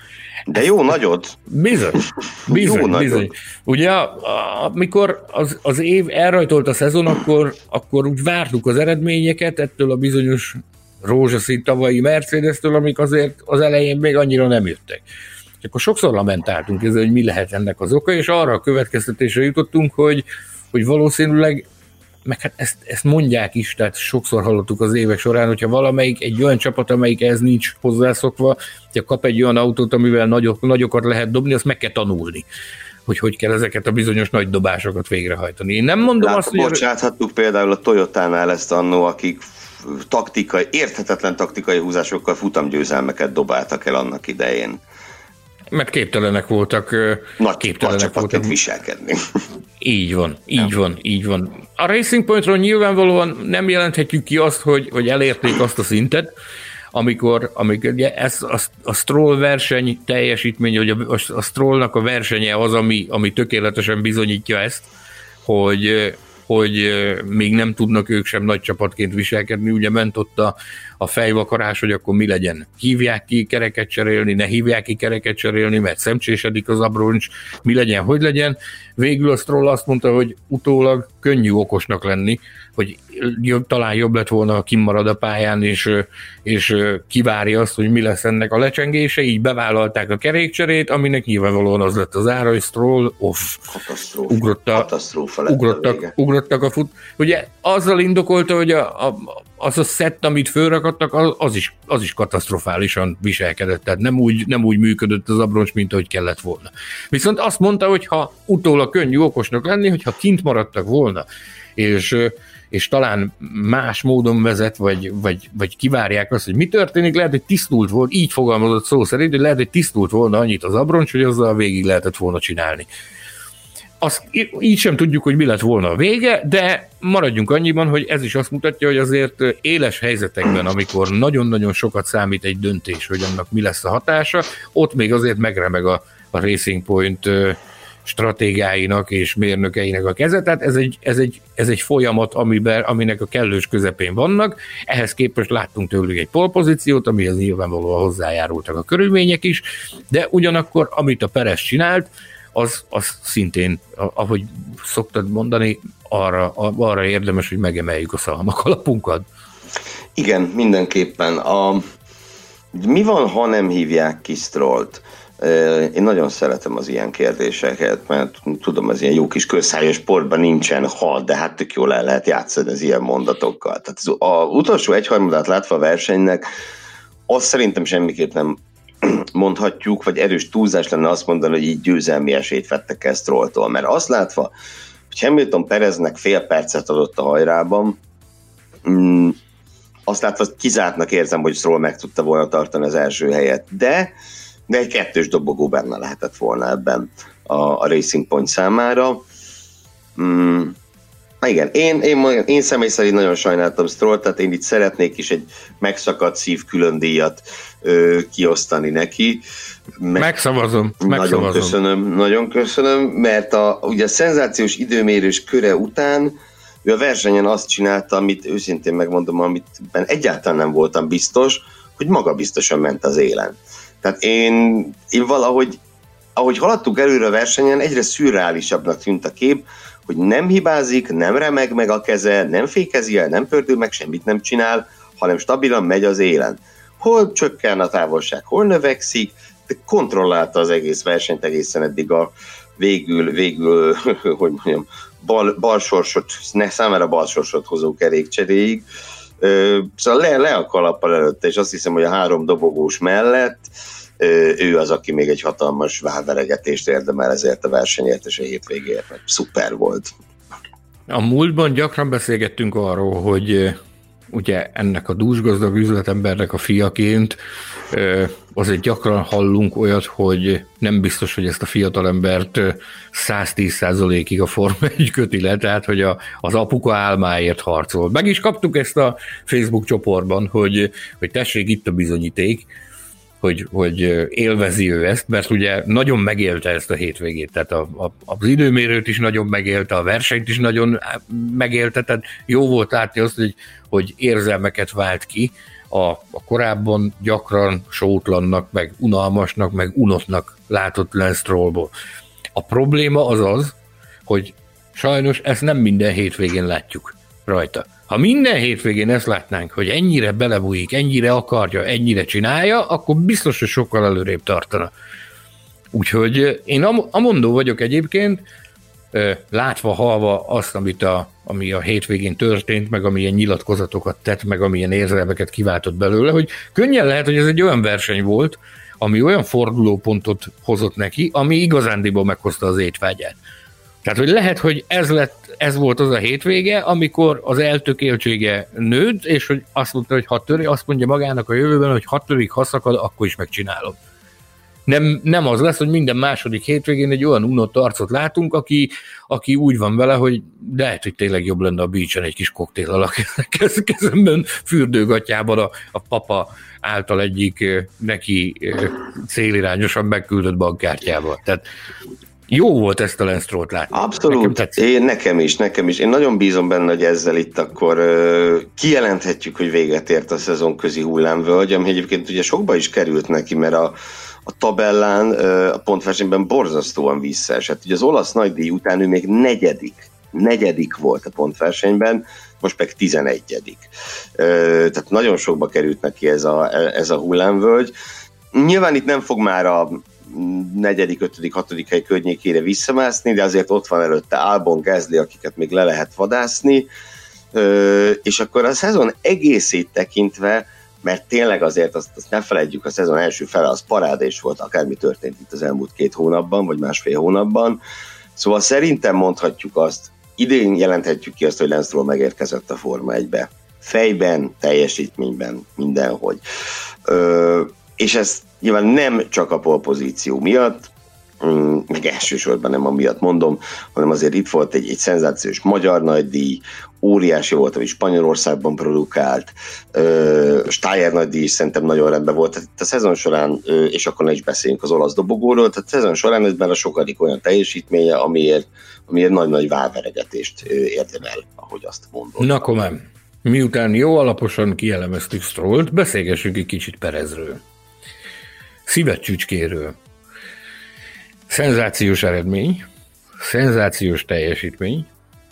De jó nagyot. Bizony, bizony, (laughs) jó bizony. Nagyot. Ugye, amikor az, az év elrajtolt a szezon, akkor, akkor úgy vártuk az eredményeket ettől a bizonyos rózsaszín tavalyi Mercedes-től, amik azért az elején még annyira nem jöttek. És akkor sokszor lamentáltunk ezzel, hogy mi lehet ennek az oka, és arra a következtetésre jutottunk, hogy, hogy valószínűleg meg hát ezt, ezt mondják is, tehát sokszor hallottuk az évek során, hogyha valamelyik egy olyan csapat, amelyik ez nincs hozzászokva, hogyha kap egy olyan autót, amivel nagyok, nagyokat lehet dobni, azt meg kell tanulni hogy hogy kell ezeket a bizonyos nagy dobásokat végrehajtani. Én nem mondom Lát, azt, hogy... Bocsáthattuk például a Toyotánál ezt annó, akik taktikai, érthetetlen taktikai húzásokkal futamgyőzelmeket dobáltak el annak idején. Mert képtelenek voltak. Nagy képtelenek voltak viselkedni. (laughs) Így van, így ja. van, így van. A Racing Pointról nyilvánvalóan nem jelenthetjük ki azt, hogy, hogy elérték azt a szintet, amikor, amikor ugye ez a, a Stroll verseny teljesítmény, hogy a, a Strollnak a versenye az, ami, ami tökéletesen bizonyítja ezt, hogy hogy még nem tudnak ők sem nagy csapatként viselkedni, ugye ment ott a, a fejvakarás, hogy akkor mi legyen. Hívják ki kereket cserélni, ne hívják ki kereket cserélni, mert szemcsésedik az abroncs, mi legyen, hogy legyen. Végül a Stroll azt mondta, hogy utólag könnyű okosnak lenni, hogy jobb, talán jobb lett volna, ha kimarad a pályán, és, és kivárja azt, hogy mi lesz ennek a lecsengése, így bevállalták a kerékcserét, aminek nyilvánvalóan az lett az ára, hogy Stroll off. Katasztrófa. Ugrotta, Katasztrófa lett ugrottak, a ugrottak a fut. Ugye azzal indokolta, hogy a, a, az a szett, amit fölrakadtak, az, az, is, az is katasztrofálisan viselkedett, tehát nem úgy, nem úgy működött az abroncs, mint ahogy kellett volna. Viszont azt mondta, hogy ha utólag könnyű okosnak lenni, hogyha kint maradtak volna, és és talán más módon vezet, vagy, vagy, vagy kivárják azt, hogy mi történik, lehet, hogy tisztult volt, így fogalmazott szó szerint, hogy lehet, hogy tisztult volna annyit az abroncs, hogy azzal végig lehetett volna csinálni. Azt így sem tudjuk, hogy mi lett volna a vége, de maradjunk annyiban, hogy ez is azt mutatja, hogy azért éles helyzetekben, amikor nagyon-nagyon sokat számít egy döntés, hogy annak mi lesz a hatása, ott még azért megremeg a, a Racing Point stratégiáinak és mérnökeinek a keze, tehát ez egy, ez egy, ez egy folyamat, amiben, aminek a kellős közepén vannak, ehhez képest láttunk tőlük egy polpozíciót, amihez nyilvánvalóan hozzájárultak a körülmények is, de ugyanakkor, amit a Peres csinált, az, az szintén, ahogy szoktad mondani, arra, arra érdemes, hogy megemeljük a szalmak alapunkat. Igen, mindenképpen. A, mi van, ha nem hívják ki Strollt? Én nagyon szeretem az ilyen kérdéseket, mert tudom, az ilyen jó kis közszájos sportban nincsen ha, de hát tök jól el lehet játszani az ilyen mondatokkal. Tehát az a utolsó egyharmadát látva a versenynek, azt szerintem semmiképp nem (clears throat) mondhatjuk, vagy erős túlzás lenne azt mondani, hogy így győzelmi esélyt vettek ezt Strolltól, mert azt látva, hogy Hamilton Pereznek fél percet adott a hajrában, mm, azt látva kizártnak érzem, hogy Stroll meg tudta volna tartani az első helyet, de de egy kettős dobogó benne lehetett volna ebben a, a Racing Point számára. Mm, igen, én, én, én személy szerint nagyon sajnáltam Stroll, tehát én itt szeretnék is egy megszakadt szív külön díjat ö, kiosztani neki. Meg, megszavazom, megszavazom. Nagyon köszönöm, nagyon köszönöm, mert a, ugye a szenzációs időmérős köre után ő a versenyen azt csinálta, amit őszintén megmondom, amit egyáltalán nem voltam biztos, hogy maga biztosan ment az élen. Tehát én, én valahogy, ahogy haladtunk előre a versenyen, egyre szürreálisabbnak tűnt a kép, hogy nem hibázik, nem remeg meg a keze, nem fékezi el, nem pördül meg, semmit nem csinál, hanem stabilan megy az élen. Hol csökken a távolság, hol növekszik, de kontrollálta az egész versenyt egészen eddig a végül, végül, (laughs) hogy mondjam, bal, balsorsot, ne számára balsorsot hozó kerékcseréig. Szóval le, le a kalappal előtte, és azt hiszem, hogy a három dobogós mellett ő az, aki még egy hatalmas válveregetést érdemel ezért a versenyért és a hétvégéért, mert szuper volt. A múltban gyakran beszélgettünk arról, hogy ugye ennek a dúsgazdag üzletembernek a fiaként azért gyakran hallunk olyat, hogy nem biztos, hogy ezt a fiatalembert 110%-ig a Forma (laughs) 1 köti le, tehát hogy a, az apuka álmáért harcol. Meg is kaptuk ezt a Facebook csoportban, hogy, hogy tessék itt a bizonyíték, hogy, hogy élvezi ő ezt, mert ugye nagyon megélte ezt a hétvégét, tehát a, a, az időmérőt is nagyon megélte, a versenyt is nagyon megélte, tehát jó volt látni azt, hogy, hogy érzelmeket vált ki, a, a korábban gyakran sótlannak, meg unalmasnak, meg unottnak látott Lance Strollból. A probléma az az, hogy sajnos ezt nem minden hétvégén látjuk rajta. Ha minden hétvégén ezt látnánk, hogy ennyire belebújik, ennyire akarja, ennyire csinálja, akkor biztos, hogy sokkal előrébb tartana. Úgyhogy én amondó vagyok egyébként, látva, halva azt, amit a, ami a hétvégén történt, meg amilyen nyilatkozatokat tett, meg amilyen érzelmeket kiváltott belőle, hogy könnyen lehet, hogy ez egy olyan verseny volt, ami olyan fordulópontot hozott neki, ami igazándiból meghozta az étvágyát. Tehát, hogy lehet, hogy ez, lett, ez volt az a hétvége, amikor az eltökéltsége nőtt, és hogy azt mondta, hogy ha töri, azt mondja magának a jövőben, hogy ha törik, ha szakad, akkor is megcsinálom. Nem, nem az lesz, hogy minden második hétvégén egy olyan unott arcot látunk, aki, aki úgy van vele, hogy de lehet, hogy tényleg jobb lenne a beachen egy kis koktél a kezemben, fürdőgatjában a, a papa által egyik neki célirányosan megküldött bankkártyával. Tehát jó volt ezt a Lance látni. Abszolút, nekem, én, nekem is, nekem is. Én nagyon bízom benne, hogy ezzel itt akkor uh, kijelenthetjük, hogy véget ért a szezon közi hullámvölgy, ami egyébként ugye sokba is került neki, mert a, a tabellán, uh, a pontversenyben borzasztóan visszaesett. Ugye az olasz nagydíj után ő még negyedik, negyedik volt a pontversenyben, most meg tizenegyedik. Uh, tehát nagyon sokba került neki ez a, ez a hullámvölgy. Nyilván itt nem fog már a negyedik, ötödik, hatodik hely környékére visszamászni, de azért ott van előtte Albon, Gezli, akiket még le lehet vadászni, és akkor a szezon egészét tekintve, mert tényleg azért azt, azt ne felejtjük, a szezon első fele az parádés volt, akármi történt itt az elmúlt két hónapban, vagy másfél hónapban, szóval szerintem mondhatjuk azt, idén jelenthetjük ki azt, hogy Lance megérkezett a Forma 1-be. Fejben, teljesítményben, mindenhogy. Ö, és ez nyilván nem csak a polpozíció miatt, mm, meg elsősorban nem amiatt mondom, hanem azért itt volt egy, egy szenzációs magyar nagydíj, óriási volt, ami Spanyolországban produkált, Steyer nagydíj is szerintem nagyon rendben volt, tehát a szezon során, és akkor ne is beszéljünk az olasz dobogóról, tehát a szezon során ez már a sokadik olyan teljesítménye, amiért, amiért nagy-nagy válveregetést érdemel, ahogy azt mondom. Na komám, miután jó alaposan kielemeztük Strollt, beszélgessünk egy kicsit Perezről szívecsücskéről. Szenzációs eredmény, szenzációs teljesítmény,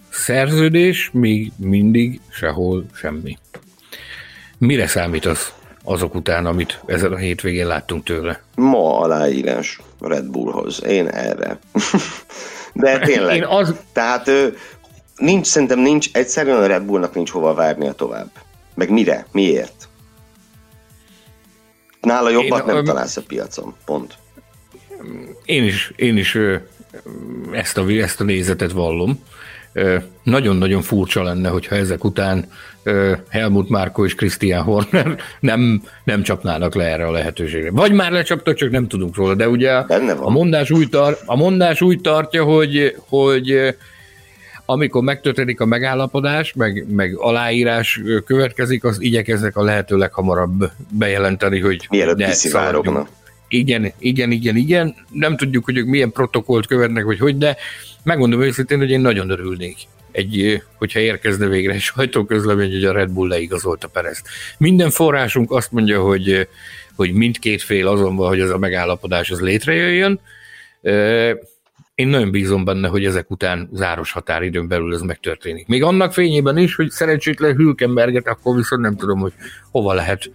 szerződés még mindig sehol semmi. Mire számít az azok után, amit ezen a hétvégén láttunk tőle? Ma aláírás Red Bullhoz. Én erre. (laughs) De tényleg. Én az... Tehát nincs, szerintem nincs, egyszerűen a Red Bullnak nincs hova várnia tovább. Meg mire? Miért? Nála jobbat én, nem találsz a piacon, pont. Én is, én is ezt a, ezt a nézetet vallom. Nagyon-nagyon furcsa lenne, hogyha ezek után Helmut Márko és Christian Horner (laughs) nem, nem csapnának le erre a lehetőségre. Vagy már lecsaptak, csak nem tudunk róla, de ugye a mondás, úgy tar, a mondás úgy tartja, hogy, hogy amikor megtörténik a megállapodás, meg, meg aláírás következik, az igyekeznek a lehető leghamarabb bejelenteni, hogy Mielőtt ne kiszivárogna. Igen, igen, igen, igen. Nem tudjuk, hogy ők milyen protokollt követnek, vagy hogy, de megmondom őszintén, hogy én nagyon örülnék egy, hogyha érkezne végre egy sajtóközlemény, hogy a Red Bull leigazolta Perezt. Minden forrásunk azt mondja, hogy, hogy mindkét fél azon van, hogy ez a megállapodás az létrejöjjön. Én nagyon bízom benne, hogy ezek után záros határidőn belül ez megtörténik. Még annak fényében is, hogy szerencsétlen Hülkenberget, akkor viszont nem tudom, hogy hova lehet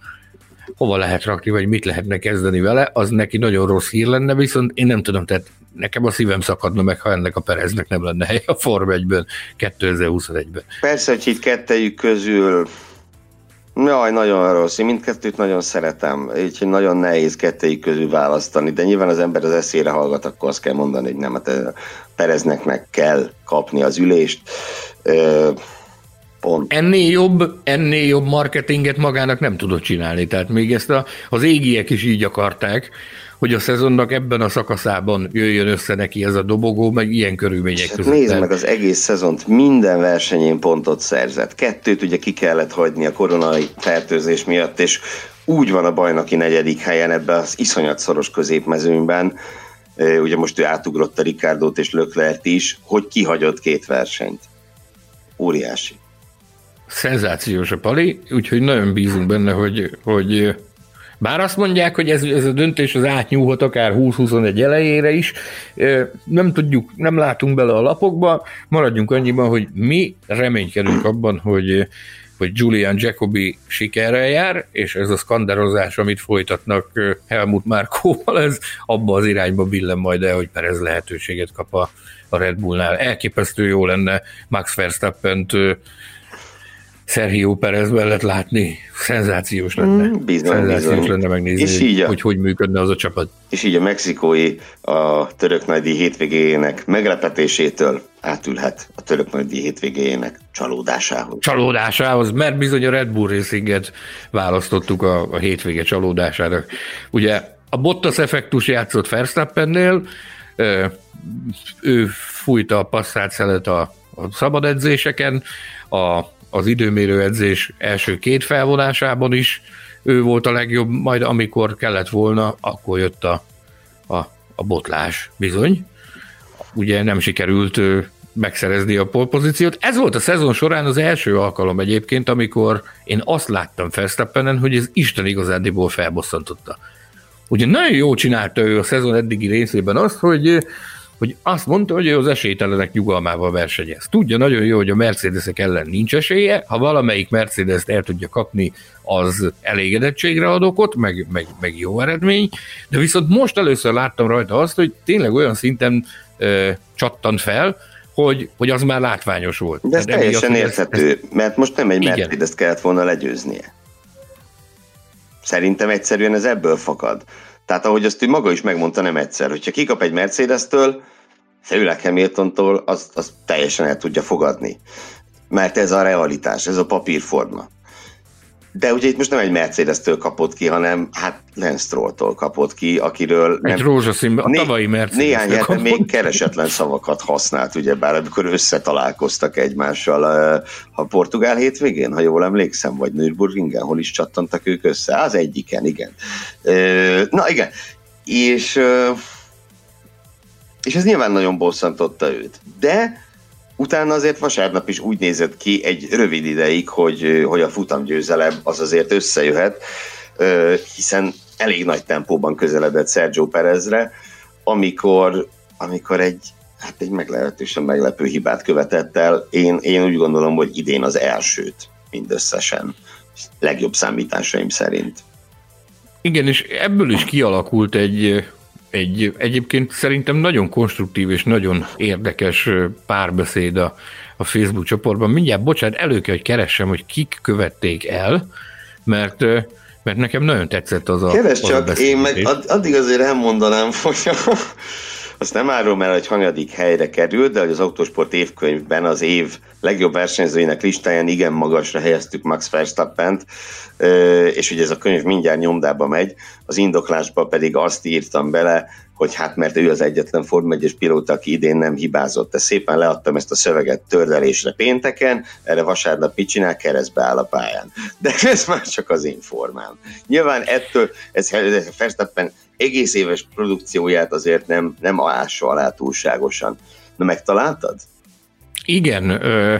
hova lehet rakni, vagy mit lehetne kezdeni vele, az neki nagyon rossz hír lenne, viszont én nem tudom, tehát nekem a szívem szakadna meg, ha ennek a Pereznek nem lenne hely a Form 1-ben 2021-ben. Persze, hogy itt kettejük közül Jaj, nagyon rossz. Én mindkettőt nagyon szeretem, úgyhogy nagyon nehéz kettőjük közül választani, de nyilván az ember az eszére hallgat, akkor azt kell mondani, hogy nem, hát Pereznek meg kell kapni az ülést. Pont. Ennél jobb, ennél jobb marketinget magának nem tudott csinálni. Tehát még ezt a, az égiek is így akarták, hogy a szezonnak ebben a szakaszában jöjjön össze neki ez a dobogó, meg ilyen körülmények hát között. Nézd meg az egész szezont, minden versenyén pontot szerzett. Kettőt ugye ki kellett hagyni a koronai fertőzés miatt, és úgy van a bajnoki negyedik helyen ebben az iszonyat szoros középmezőnyben, ugye most ő átugrott a Ricardót és Löklert is, hogy kihagyott két versenyt. Óriási. Szenzációs a pali, úgyhogy nagyon bízunk benne, hogy, hogy bár azt mondják, hogy ez, ez a döntés az átnyúlhat akár 20-21 elejére is, nem tudjuk, nem látunk bele a lapokba, maradjunk annyiban, hogy mi reménykedünk abban, hogy hogy Julian Jacobi sikerrel jár, és ez a skanderozás, amit folytatnak Helmut Márkóval, ez abba az irányba billen majd el, hogy Perez lehetőséget kap a, a Red Bullnál. Elképesztő jó lenne Max Verstappen-t Sergio Perez mellett látni, szenzációs lenne. Mm, bizony, szenzációs bizony. lenne megnézni, és így a, hogy hogy működne az a csapat. És így a mexikói a török nagydíj hétvégéjének meglepetésétől átülhet a török nagydíj hétvégéjének csalódásához. Csalódásához, mert bizony a Red Bull Racinget választottuk a, a hétvége csalódására. Ugye a Bottas effektus játszott Verstappennél, ő fújta a passzát szelet a, a szabad edzéseken, a az időmérő edzés első két felvonásában is ő volt a legjobb, majd amikor kellett volna, akkor jött a, a, a botlás bizony. ugye nem sikerült megszerezni a polpozíciót. Ez volt a szezon során az első alkalom egyébként, amikor én azt láttam Verstappenen, hogy ez Isten igazándiból felbosszantotta. Ugye nagyon jó csinálta ő a szezon eddigi részében azt, hogy hogy azt mondta, hogy ő az esélytelenek nyugalmával versenyez. Tudja nagyon jó, hogy a Mercedesek ellen nincs esélye, ha valamelyik mercedes el tudja kapni, az elégedettségre ad okot, meg, meg, meg jó eredmény, de viszont most először láttam rajta azt, hogy tényleg olyan szinten ö, csattant fel, hogy, hogy az már látványos volt. De ez Tehát teljesen érthető, ezt, mert most nem egy Mercedes kellett volna legyőznie. Szerintem egyszerűen ez ebből fakad. Tehát ahogy azt ő maga is megmondta nem egyszer, hogyha kikap egy Mercedes-től, főleg Hamiltontól, az, az teljesen el tudja fogadni. Mert ez a realitás, ez a papírforma. De ugye itt most nem egy Mercedes-től kapott ki, hanem hát Lance Stroll-tól kapott ki, akiről... Egy nem, rózsaszínben, a tavalyi Mercedes. Néhány hete még keresetlen szavakat használt, ugye bár amikor összetalálkoztak egymással a portugál hétvégén, ha jól emlékszem, vagy Nürburgringen, hol is csattantak ők össze? Az egyiken, igen. Na igen, és és ez nyilván nagyon bosszantotta őt. De Utána azért vasárnap is úgy nézett ki egy rövid ideig, hogy, hogy a futamgyőzelem az azért összejöhet, hiszen elég nagy tempóban közeledett Sergio Perezre, amikor, amikor egy, hát egy meglehetősen meglepő hibát követett el. Én, én úgy gondolom, hogy idén az elsőt mindösszesen, legjobb számításaim szerint. Igen, és ebből is kialakult egy, egy egyébként szerintem nagyon konstruktív és nagyon érdekes párbeszéd a, a Facebook csoportban. Mindjárt, bocsánat, elő kell, hogy keressem, hogy kik követték el, mert mert nekem nagyon tetszett az a Keres csak, a én meg addig azért elmondanám, (laughs) hogy azt nem árulom el, hogy hanyadik helyre került, de hogy az Autosport évkönyvben az év legjobb versenyzőinek listáján igen magasra helyeztük Max Verstappent, és ugye ez a könyv mindjárt nyomdába megy, az indoklásba pedig azt írtam bele, hogy hát mert ő az egyetlen Form 1 pilóta, aki idén nem hibázott. De szépen leadtam ezt a szöveget tördelésre pénteken, erre vasárnap mit csinál, keresztbe áll a pályán. De ez már csak az én formám. Nyilván ettől, ez, Verstappen egész éves produkcióját azért nem, nem ássa alá túlságosan. Na megtaláltad? Igen, ö,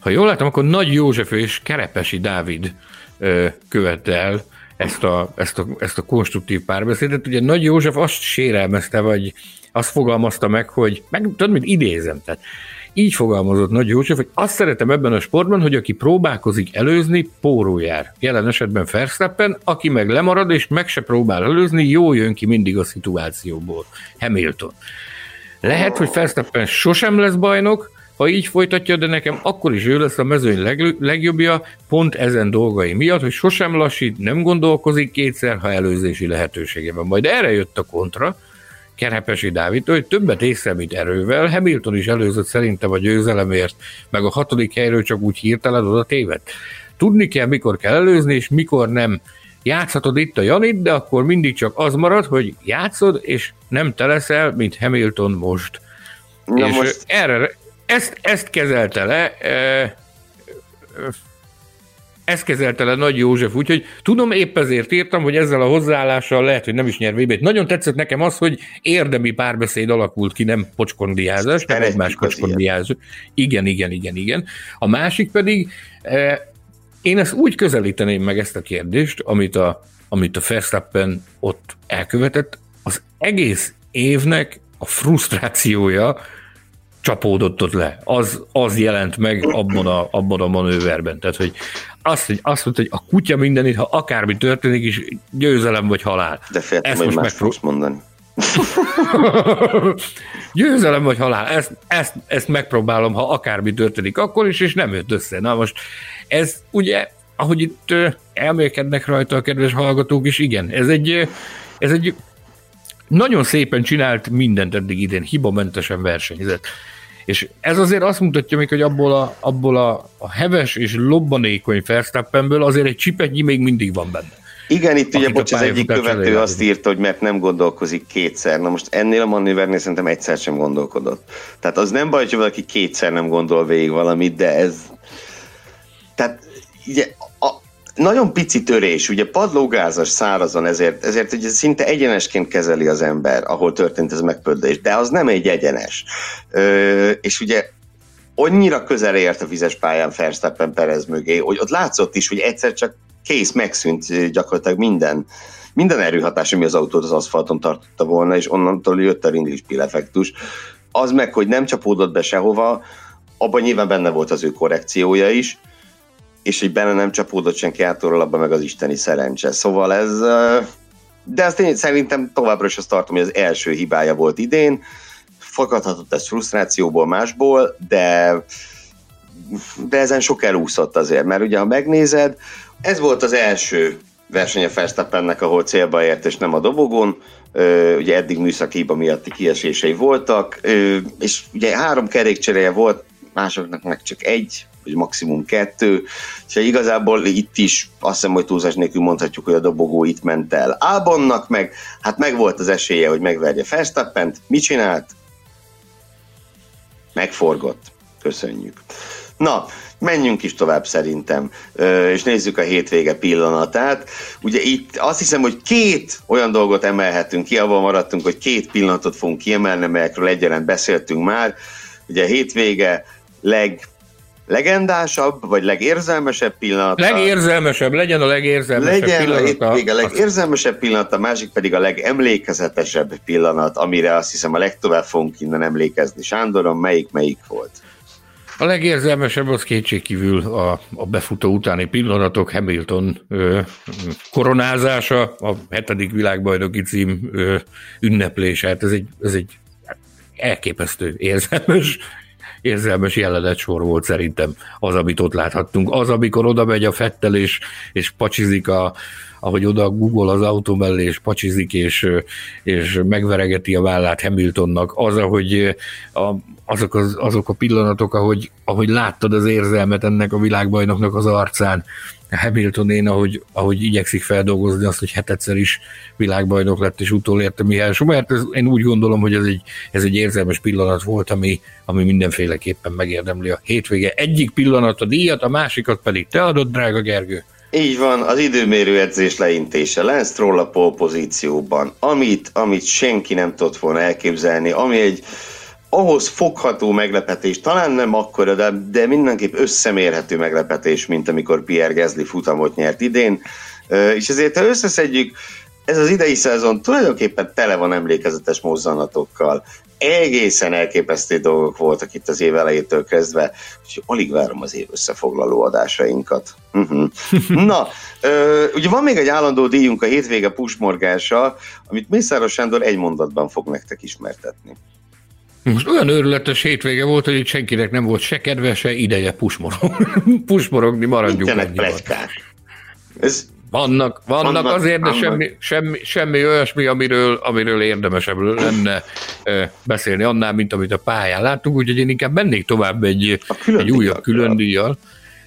ha jól látom, akkor Nagy József és Kerepesi Dávid ö, követte el ezt a, ezt, a, ezt a konstruktív párbeszédet. Ugye Nagy József azt sérelmezte, vagy azt fogalmazta meg, hogy, meg tudod, mint idézem, tehát így fogalmazott Nagy József, hogy azt szeretem ebben a sportban, hogy aki próbálkozik előzni, póró jár. Jelen esetben Verstappen, aki meg lemarad és meg se próbál előzni, jó jön ki mindig a szituációból. Hamilton. Lehet, hogy Verstappen sosem lesz bajnok, ha így folytatja, de nekem akkor is ő lesz a mezőny leg, legjobbja, pont ezen dolgai miatt, hogy sosem lassít, nem gondolkozik kétszer, ha előzési lehetősége van. Majd erre jött a kontra, Kerepesi Dávid, hogy többet észremít erővel, Hamilton is előzött szerintem a győzelemért, meg a hatodik helyről csak úgy hirtelen oda tévedt. Tudni kell, mikor kell előzni, és mikor nem. Játszhatod itt a Janit, de akkor mindig csak az marad, hogy játszod, és nem te leszel, mint Hamilton most. Na és most... erre, ezt, ezt kezelte le, ezt kezelte le Nagy József, úgyhogy tudom, épp ezért írtam, hogy ezzel a hozzáállással lehet, hogy nem is nyer vb Nagyon tetszett nekem az, hogy érdemi párbeszéd alakult ki, nem pocskondiázás, nem egymás pocskondiázás. Igen, igen, igen, igen. A másik pedig, én ezt úgy közelíteném meg ezt a kérdést, amit a, amit a Verstappen ott elkövetett, az egész évnek a frusztrációja, csapódott ott le. Az, az jelent meg abban a, abban a manőverben. Tehát, hogy azt, hogy azt mondta, hogy a kutya mindenit, ha akármi történik is, győzelem vagy halál. De féltem, ezt hogy most más mondani. (laughs) győzelem vagy halál, ezt, ezt, ezt megpróbálom, ha akármi történik akkor is, és nem jött össze. Na most ez ugye, ahogy itt elmélkednek rajta a kedves hallgatók is, igen, ez egy, ez egy nagyon szépen csinált mindent eddig idén, hibamentesen versenyzett. És ez azért azt mutatja még, hogy abból a, abból a, a heves és lobbanékony Verstappenből azért egy csipetnyi még mindig van benne. Igen, itt ugye, bocs, az egyik követő azt írta, hogy mert nem gondolkozik kétszer. Na most ennél a manővernél szerintem egyszer sem gondolkodott. Tehát az nem baj, hogy valaki kétszer nem gondol végig valamit, de ez... Tehát ugye, nagyon pici törés, ugye padlógázas, szárazon, ezért, ezért ugye szinte egyenesként kezeli az ember, ahol történt ez megpördés, de az nem egy egyenes. Ö, és ugye annyira közel ért a vizes pályán Verstappen Perez mögé, hogy ott látszott is, hogy egyszer csak kész, megszűnt gyakorlatilag minden, minden erőhatás, ami az autót az aszfalton tartotta volna, és onnantól jött a ringlispil effektus. Az meg, hogy nem csapódott be sehova, abban nyilván benne volt az ő korrekciója is, és hogy benne nem csapódott senki átról, abban meg az isteni szerencse. Szóval ez, de azt én szerintem továbbra is azt tartom, hogy az első hibája volt idén, fakadhatott ez frusztrációból, másból, de, de ezen sok elúszott azért, mert ugye ha megnézed, ez volt az első verseny a Verstappennek, ahol célba ért, és nem a dobogón, ugye eddig műszaki hiba miatti kiesései voltak, és ugye három kerékcseréje volt, másoknak meg csak egy, vagy maximum kettő, és igazából itt is azt hiszem, hogy túlzás nélkül mondhatjuk, hogy a dobogó itt ment el. Albonnak meg, hát meg volt az esélye, hogy megverje Verstappent, mit csinált? Megforgott. Köszönjük. Na, menjünk is tovább szerintem, és nézzük a hétvége pillanatát. Ugye itt azt hiszem, hogy két olyan dolgot emelhetünk ki, abban maradtunk, hogy két pillanatot fogunk kiemelni, melyekről egyaránt beszéltünk már. Ugye a hétvége leg legendásabb, vagy legérzelmesebb pillanat. Legérzelmesebb, legyen a legérzelmesebb legyen pillanat. a a legérzelmesebb pillanat, a másik pedig a legemlékezetesebb pillanat, amire azt hiszem a legtovább fogunk innen emlékezni. Sándoron, melyik melyik volt? A legérzelmesebb az kétségkívül a, a befutó utáni pillanatok, Hamilton ö, koronázása, a hetedik világbajnoki cím ö, ünneplése. Hát ez egy, ez egy elképesztő érzelmes érzelmes jelenet sor volt szerintem az, amit ott láthattunk. Az, amikor oda megy a Fettel és, és pacsizik a, ahogy oda Google az autó mellé, és pacsizik, és, és megveregeti a vállát Hamiltonnak, az, ahogy a, azok, az, azok a pillanatok, ahogy, ahogy láttad az érzelmet ennek a világbajnoknak az arcán, Hamilton én, ahogy, ahogy igyekszik feldolgozni azt, hogy hetedszer is világbajnok lett, és utolérte Mihály Schumert, ez, én úgy gondolom, hogy ez egy, ez egy érzelmes pillanat volt, ami, ami mindenféleképpen megérdemli a hétvége. Egyik pillanat a díjat, a másikat pedig te adod, drága Gergő. Így van, az időmérő edzés leintése. Lance Stroll a pozícióban, amit, amit senki nem tudott volna elképzelni, ami egy ahhoz fogható meglepetés, talán nem akkora, de, de mindenképp összemérhető meglepetés, mint amikor Pierre Gasly futamot nyert idén, és ezért ha összeszedjük, ez az idei szezon tulajdonképpen tele van emlékezetes mozzanatokkal. Egészen elképesztő dolgok voltak itt az év elejétől kezdve, úgyhogy alig várom az év összefoglaló adásainkat. Uh-huh. (laughs) Na, ö, ugye van még egy állandó díjunk a hétvége pusmorgása, amit Mészáros Sándor egy mondatban fog nektek ismertetni. Most olyan őrületes hétvége volt, hogy itt senkinek nem volt se kedve, se ideje pusmorog. (laughs) pusmorogni, maradjunk ennyiban. Ez vannak, vannak, vannak azért, de semmi, semmi, semmi olyasmi, amiről, amiről érdemesebb lenne beszélni annál, mint amit a pályán láttunk, úgyhogy én inkább mennék tovább egy, egy újabb külön díjjal.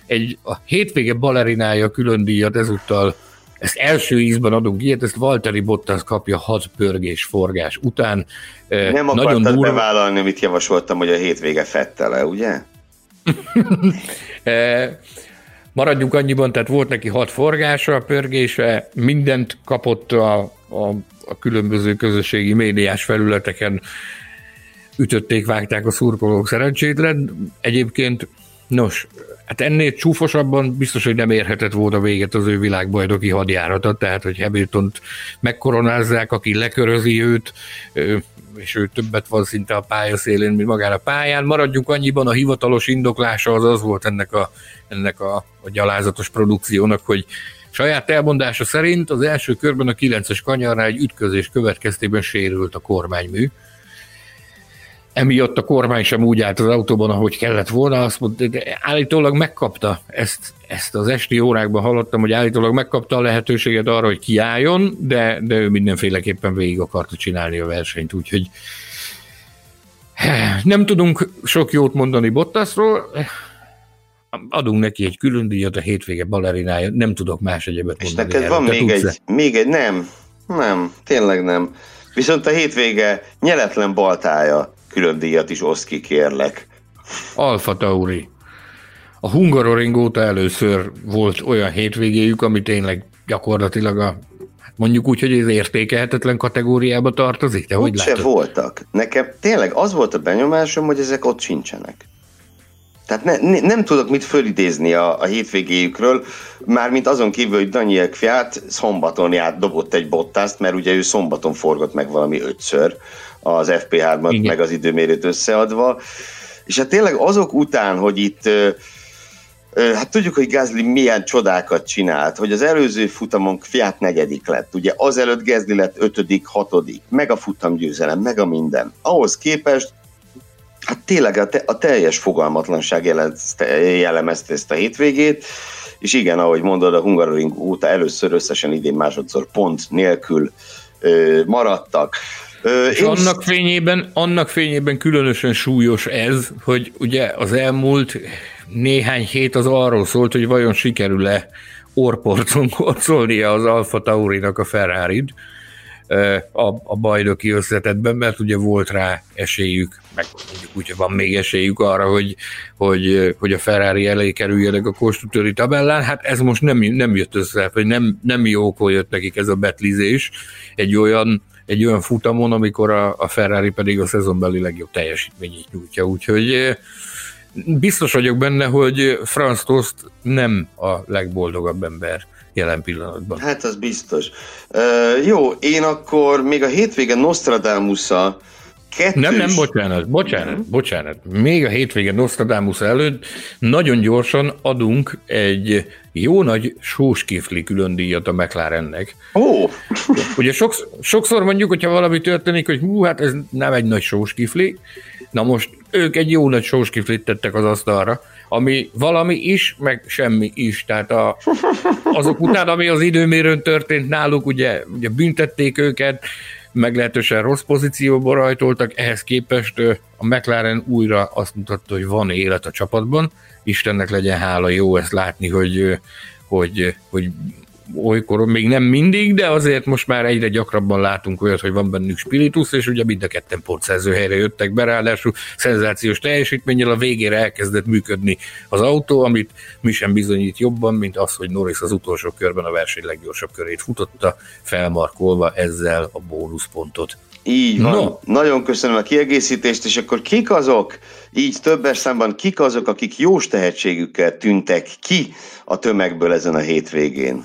Egy, a hétvége balerinája külön díjat ezúttal ezt első ízben adunk ilyet, ezt Valtteri Bottas kapja hat pörgés forgás után. Nem Nagyon akartad durva... bevállalni, amit javasoltam, hogy a hétvége fettele, ugye? (laughs) Maradjunk annyiban, tehát volt neki hat forgása, pörgése, mindent kapott a, a, a különböző közösségi médiás felületeken, ütötték, vágták a szurkolók szerencsétlen. Egyébként, nos, Hát ennél csúfosabban biztos, hogy nem érhetett volna véget az ő világbajnoki hadjárata, tehát hogy Hamilton-t megkoronázzák, aki lekörözi őt, és ő többet van szinte a pályaszélén, mint magán a pályán. Maradjunk annyiban, a hivatalos indoklása az az volt ennek a, ennek a, a gyalázatos produkciónak, hogy saját elmondása szerint az első körben a 9-es kanyarnál egy ütközés következtében sérült a kormánymű, emiatt a kormány sem úgy állt az autóban, ahogy kellett volna, azt mondta, de állítólag megkapta ezt, ezt az esti órákban hallottam, hogy állítólag megkapta a lehetőséget arra, hogy kiálljon, de, de ő mindenféleképpen végig akarta csinálni a versenyt, úgyhogy nem tudunk sok jót mondani Bottasról, adunk neki egy külön díjat a hétvége balerinája, nem tudok más egyebet mondani. És neked van még egy, még egy, nem, nem, tényleg nem. Viszont a hétvége nyeletlen baltája külön díjat is oszt ki, kérlek. Alfa Tauri. a Hungaroring óta először volt olyan hétvégéjük, ami tényleg gyakorlatilag a hát mondjuk úgy, hogy ez értékelhetetlen kategóriába tartozik, de hogy se voltak. Nekem tényleg az volt a benyomásom, hogy ezek ott sincsenek. Tehát ne, ne, nem tudok mit fölidézni a, a hétvégéjükről, mármint azon kívül, hogy Daniel Kviat szombaton járt, dobott egy bottást, mert ugye ő szombaton forgott meg valami ötször az FP3-at, meg az időmérőt összeadva. És hát tényleg azok után, hogy itt Hát tudjuk, hogy Gázli milyen csodákat csinált, hogy az előző futamon Fiat negyedik lett, ugye azelőtt Gázli lett ötödik, hatodik, meg a futamgyőzelem, meg a minden. Ahhoz képest hát tényleg a, te, a teljes fogalmatlanság jellemezte ezt a hétvégét, és igen, ahogy mondod, a Hungaroring óta először összesen idén másodszor pont nélkül ö, maradtak. Ö, és én... annak fényében, annak fényében különösen súlyos ez, hogy ugye az elmúlt néhány hét az arról szólt, hogy vajon sikerül-e orporcon korcolnia az Alfa Taurinak a ferrari a, a bajnoki összetetben, mert ugye volt rá esélyük, meg mondjuk úgy, van még esélyük arra, hogy, hogy, hogy a Ferrari elé kerüljenek a konstruktőri tabellán. Hát ez most nem, nem jött össze, vagy nem, nem jókor jött nekik ez a betlizés egy olyan, egy olyan futamon, amikor a, a Ferrari pedig a szezonbeli legjobb teljesítményét nyújtja. Úgyhogy biztos vagyok benne, hogy Franz Tost nem a legboldogabb ember jelen pillanatban. Hát az biztos. Uh, jó, én akkor még a hétvége nostradamus Kettős... Nem, nem, bocsánat, bocsánat, uh-huh. bocsánat. Még a hétvége Nostradamus előtt nagyon gyorsan adunk egy jó nagy sóskifli külön díjat a McLarennek. Ó! Oh. Ugye sokszor, sokszor mondjuk, hogyha valami történik, hogy hú, hát ez nem egy nagy sóskifli, na most ők egy jó nagy sóskiflit tettek az asztalra, ami valami is, meg semmi is. Tehát a, azok után, ami az időmérőn történt náluk, ugye, ugye büntették őket, meglehetősen rossz pozícióban rajtoltak, ehhez képest a McLaren újra azt mutatta, hogy van élet a csapatban, Istennek legyen hála, jó ezt látni, hogy, hogy, hogy olykor még nem mindig, de azért most már egyre gyakrabban látunk olyat, hogy van bennük spiritus, és ugye mind a ketten pontszerző helyre jöttek be, ráadásul szenzációs teljesítménnyel a végére elkezdett működni az autó, amit mi sem bizonyít jobban, mint az, hogy Norris az utolsó körben a verseny leggyorsabb körét futotta, felmarkolva ezzel a bónuszpontot. Így van. No. Nagyon köszönöm a kiegészítést, és akkor kik azok, így többes számban kik azok, akik jós tehetségükkel tűntek ki a tömegből ezen a hétvégén?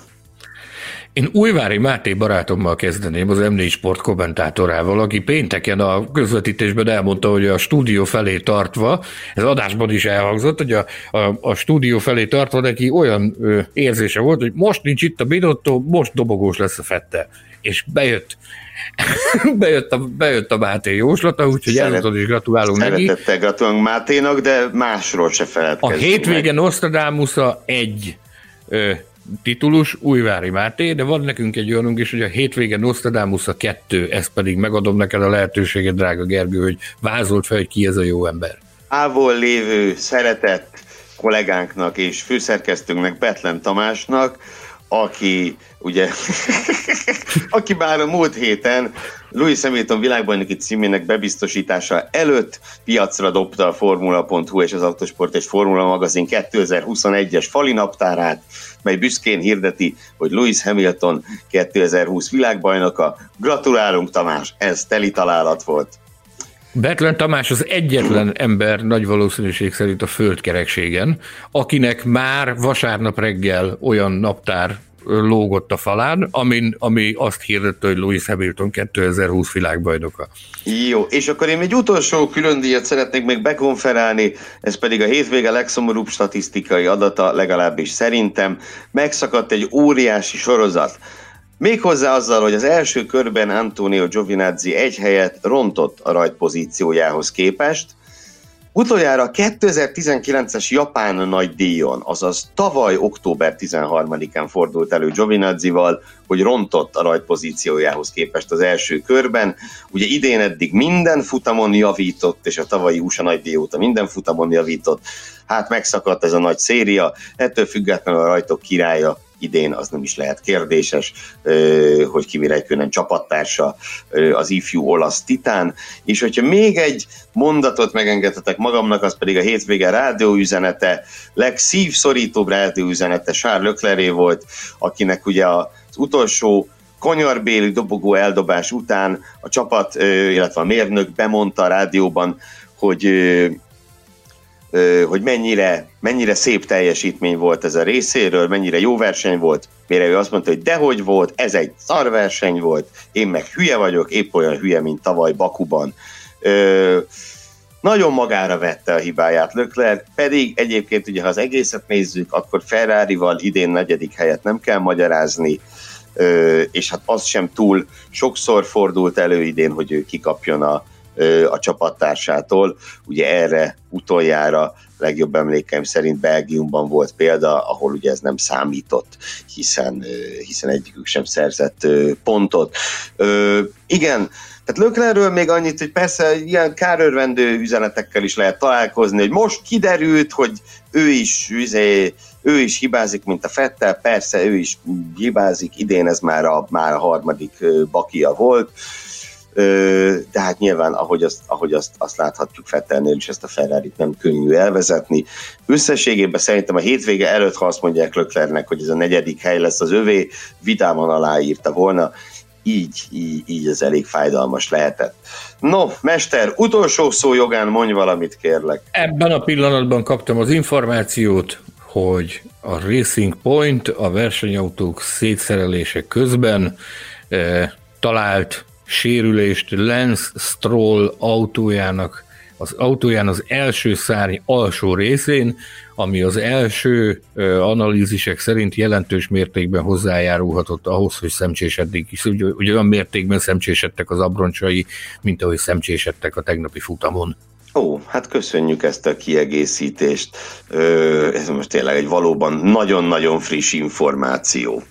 Én Újvári Máté barátommal kezdeném, az M4 Sport kommentátorával, aki pénteken a közvetítésben elmondta, hogy a stúdió felé tartva, ez adásban is elhangzott, hogy a, a, a stúdió felé tartva neki olyan ö, érzése volt, hogy most nincs itt a Binotto, most dobogós lesz a fette. És bejött (laughs) bejött, a, bejött a Máté jóslata, úgyhogy Szeret, is gratulálunk neki. Szeretettel gratulálunk Máténak, de másról se feledkezzünk A hétvége Nostradamusza egy ö, titulus, Újvári Máté, de van nekünk egy olyanunk is, hogy a hétvége Nostradamus a kettő, ezt pedig megadom neked a lehetőséget, drága Gergő, hogy vázolt fel, hogy ki ez a jó ember. Ávol lévő, szeretett kollégánknak és főszerkesztőnknek, Betlen Tamásnak, aki ugye, (laughs) aki már a múlt héten Louis Hamilton világbajnoki címének bebiztosítása előtt piacra dobta a Formula.hu és az Autosport és Formula magazin 2021-es fali naptárát, mely büszkén hirdeti, hogy Louis Hamilton 2020 világbajnoka. Gratulálunk Tamás, ez teli találat volt. Betlen Tamás az egyetlen ember nagy valószínűség szerint a földkerekségen, akinek már vasárnap reggel olyan naptár lógott a falán, amin, ami azt hirdette, hogy Louis Hamilton 2020 világbajnoka. Jó, és akkor én egy utolsó külön díjat szeretnék még bekonferálni, ez pedig a hétvége legszomorúbb statisztikai adata, legalábbis szerintem. Megszakadt egy óriási sorozat. Méghozzá azzal, hogy az első körben Antonio Giovinazzi egy helyet rontott a rajt pozíciójához képest, Utoljára 2019-es Japán nagy díjon, azaz tavaly október 13-án fordult elő Giovinazzival, hogy rontott a rajt pozíciójához képest az első körben. Ugye idén eddig minden futamon javított, és a tavalyi USA nagy díj óta minden futamon javított. Hát megszakadt ez a nagy széria, ettől függetlenül a rajtok királya idén az nem is lehet kérdéses, hogy Kimi Räikkönen csapattársa az ifjú olasz titán, és hogyha még egy mondatot megengedhetek magamnak, az pedig a hétvége rádióüzenete, legszívszorítóbb rádióüzenete Charles Leclerc volt, akinek ugye az utolsó konyarbéli dobogó eldobás után a csapat, illetve a mérnök bemondta a rádióban, hogy hogy mennyire, mennyire szép teljesítmény volt ez a részéről, mennyire jó verseny volt, mire ő azt mondta, hogy dehogy volt, ez egy szar verseny volt, én meg hülye vagyok, épp olyan hülye, mint tavaly Bakuban. Ö, nagyon magára vette a hibáját Lökler, pedig egyébként ugye, ha az egészet nézzük, akkor Ferrari-val idén negyedik helyet nem kell magyarázni, és hát az sem túl sokszor fordult elő idén, hogy ő kikapjon a, a csapattársától. Ugye erre utoljára legjobb emlékeim szerint Belgiumban volt példa, ahol ugye ez nem számított, hiszen, hiszen egyikük sem szerzett pontot. Igen, tehát Löklerről még annyit, hogy persze ilyen kárörvendő üzenetekkel is lehet találkozni, hogy most kiderült, hogy ő is, üzé, ő is hibázik, mint a Fettel, persze ő is hibázik, idén ez már a, már a harmadik bakia volt, de hát nyilván, ahogy azt, ahogy azt, azt láthatjuk Fettelnél is, ezt a ferrari nem könnyű elvezetni. Összességében szerintem a hétvége előtt, ha azt mondják Löklernek, hogy ez a negyedik hely lesz az övé, vidáman aláírta volna, így, így, így ez elég fájdalmas lehetett. No, mester, utolsó szó jogán mondj valamit, kérlek. Ebben a pillanatban kaptam az információt, hogy a Racing Point a versenyautók szétszerelése közben eh, talált sérülést Lance Stroll autójának az autóján az első szárny alsó részén, ami az első analízisek szerint jelentős mértékben hozzájárulhatott ahhoz, hogy szemcséseddig is, ugye, ugye olyan mértékben szemcsésedtek az abroncsai, mint ahogy szemcsésedtek a tegnapi futamon. Ó, hát köszönjük ezt a kiegészítést. Ö, ez most tényleg egy valóban nagyon-nagyon friss információ.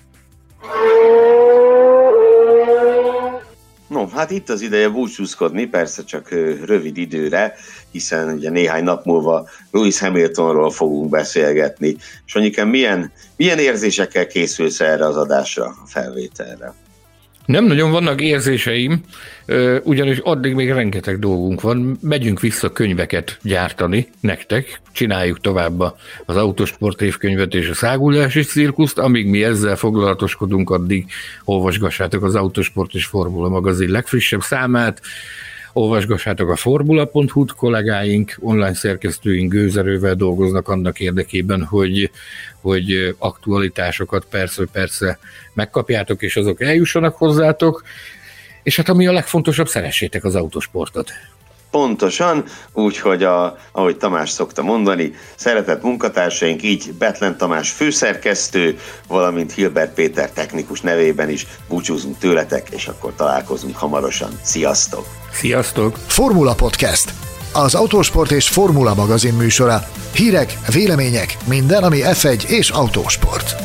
No, hát itt az ideje búcsúzkodni, persze csak rövid időre, hiszen ugye néhány nap múlva Lewis Hamiltonról fogunk beszélgetni. És mondjuk milyen, milyen érzésekkel készülsz erre az adásra, a felvételre? Nem nagyon vannak érzéseim, ugyanis addig még rengeteg dolgunk van. Megyünk vissza könyveket gyártani nektek, csináljuk tovább az autosport évkönyvet és a szágulási cirkuszt, amíg mi ezzel foglalatoskodunk, addig olvasgassátok az Autosport és Formula magazin legfrissebb számát, olvasgassátok a formula.hu-t, kollégáink, online szerkesztőink gőzerővel dolgoznak annak érdekében, hogy, hogy aktualitásokat persze-persze megkapjátok, és azok eljussanak hozzátok, és hát ami a legfontosabb, szeressétek az autosportot. Pontosan, úgyhogy a, ahogy Tamás szokta mondani, szeretett munkatársaink, így Betlen Tamás főszerkesztő, valamint Hilbert Péter technikus nevében is búcsúzunk tőletek, és akkor találkozunk hamarosan. Sziasztok! Sziasztok! Formula Podcast az Autósport és Formula magazin műsora. Hírek, vélemények, minden, ami F1 és autósport.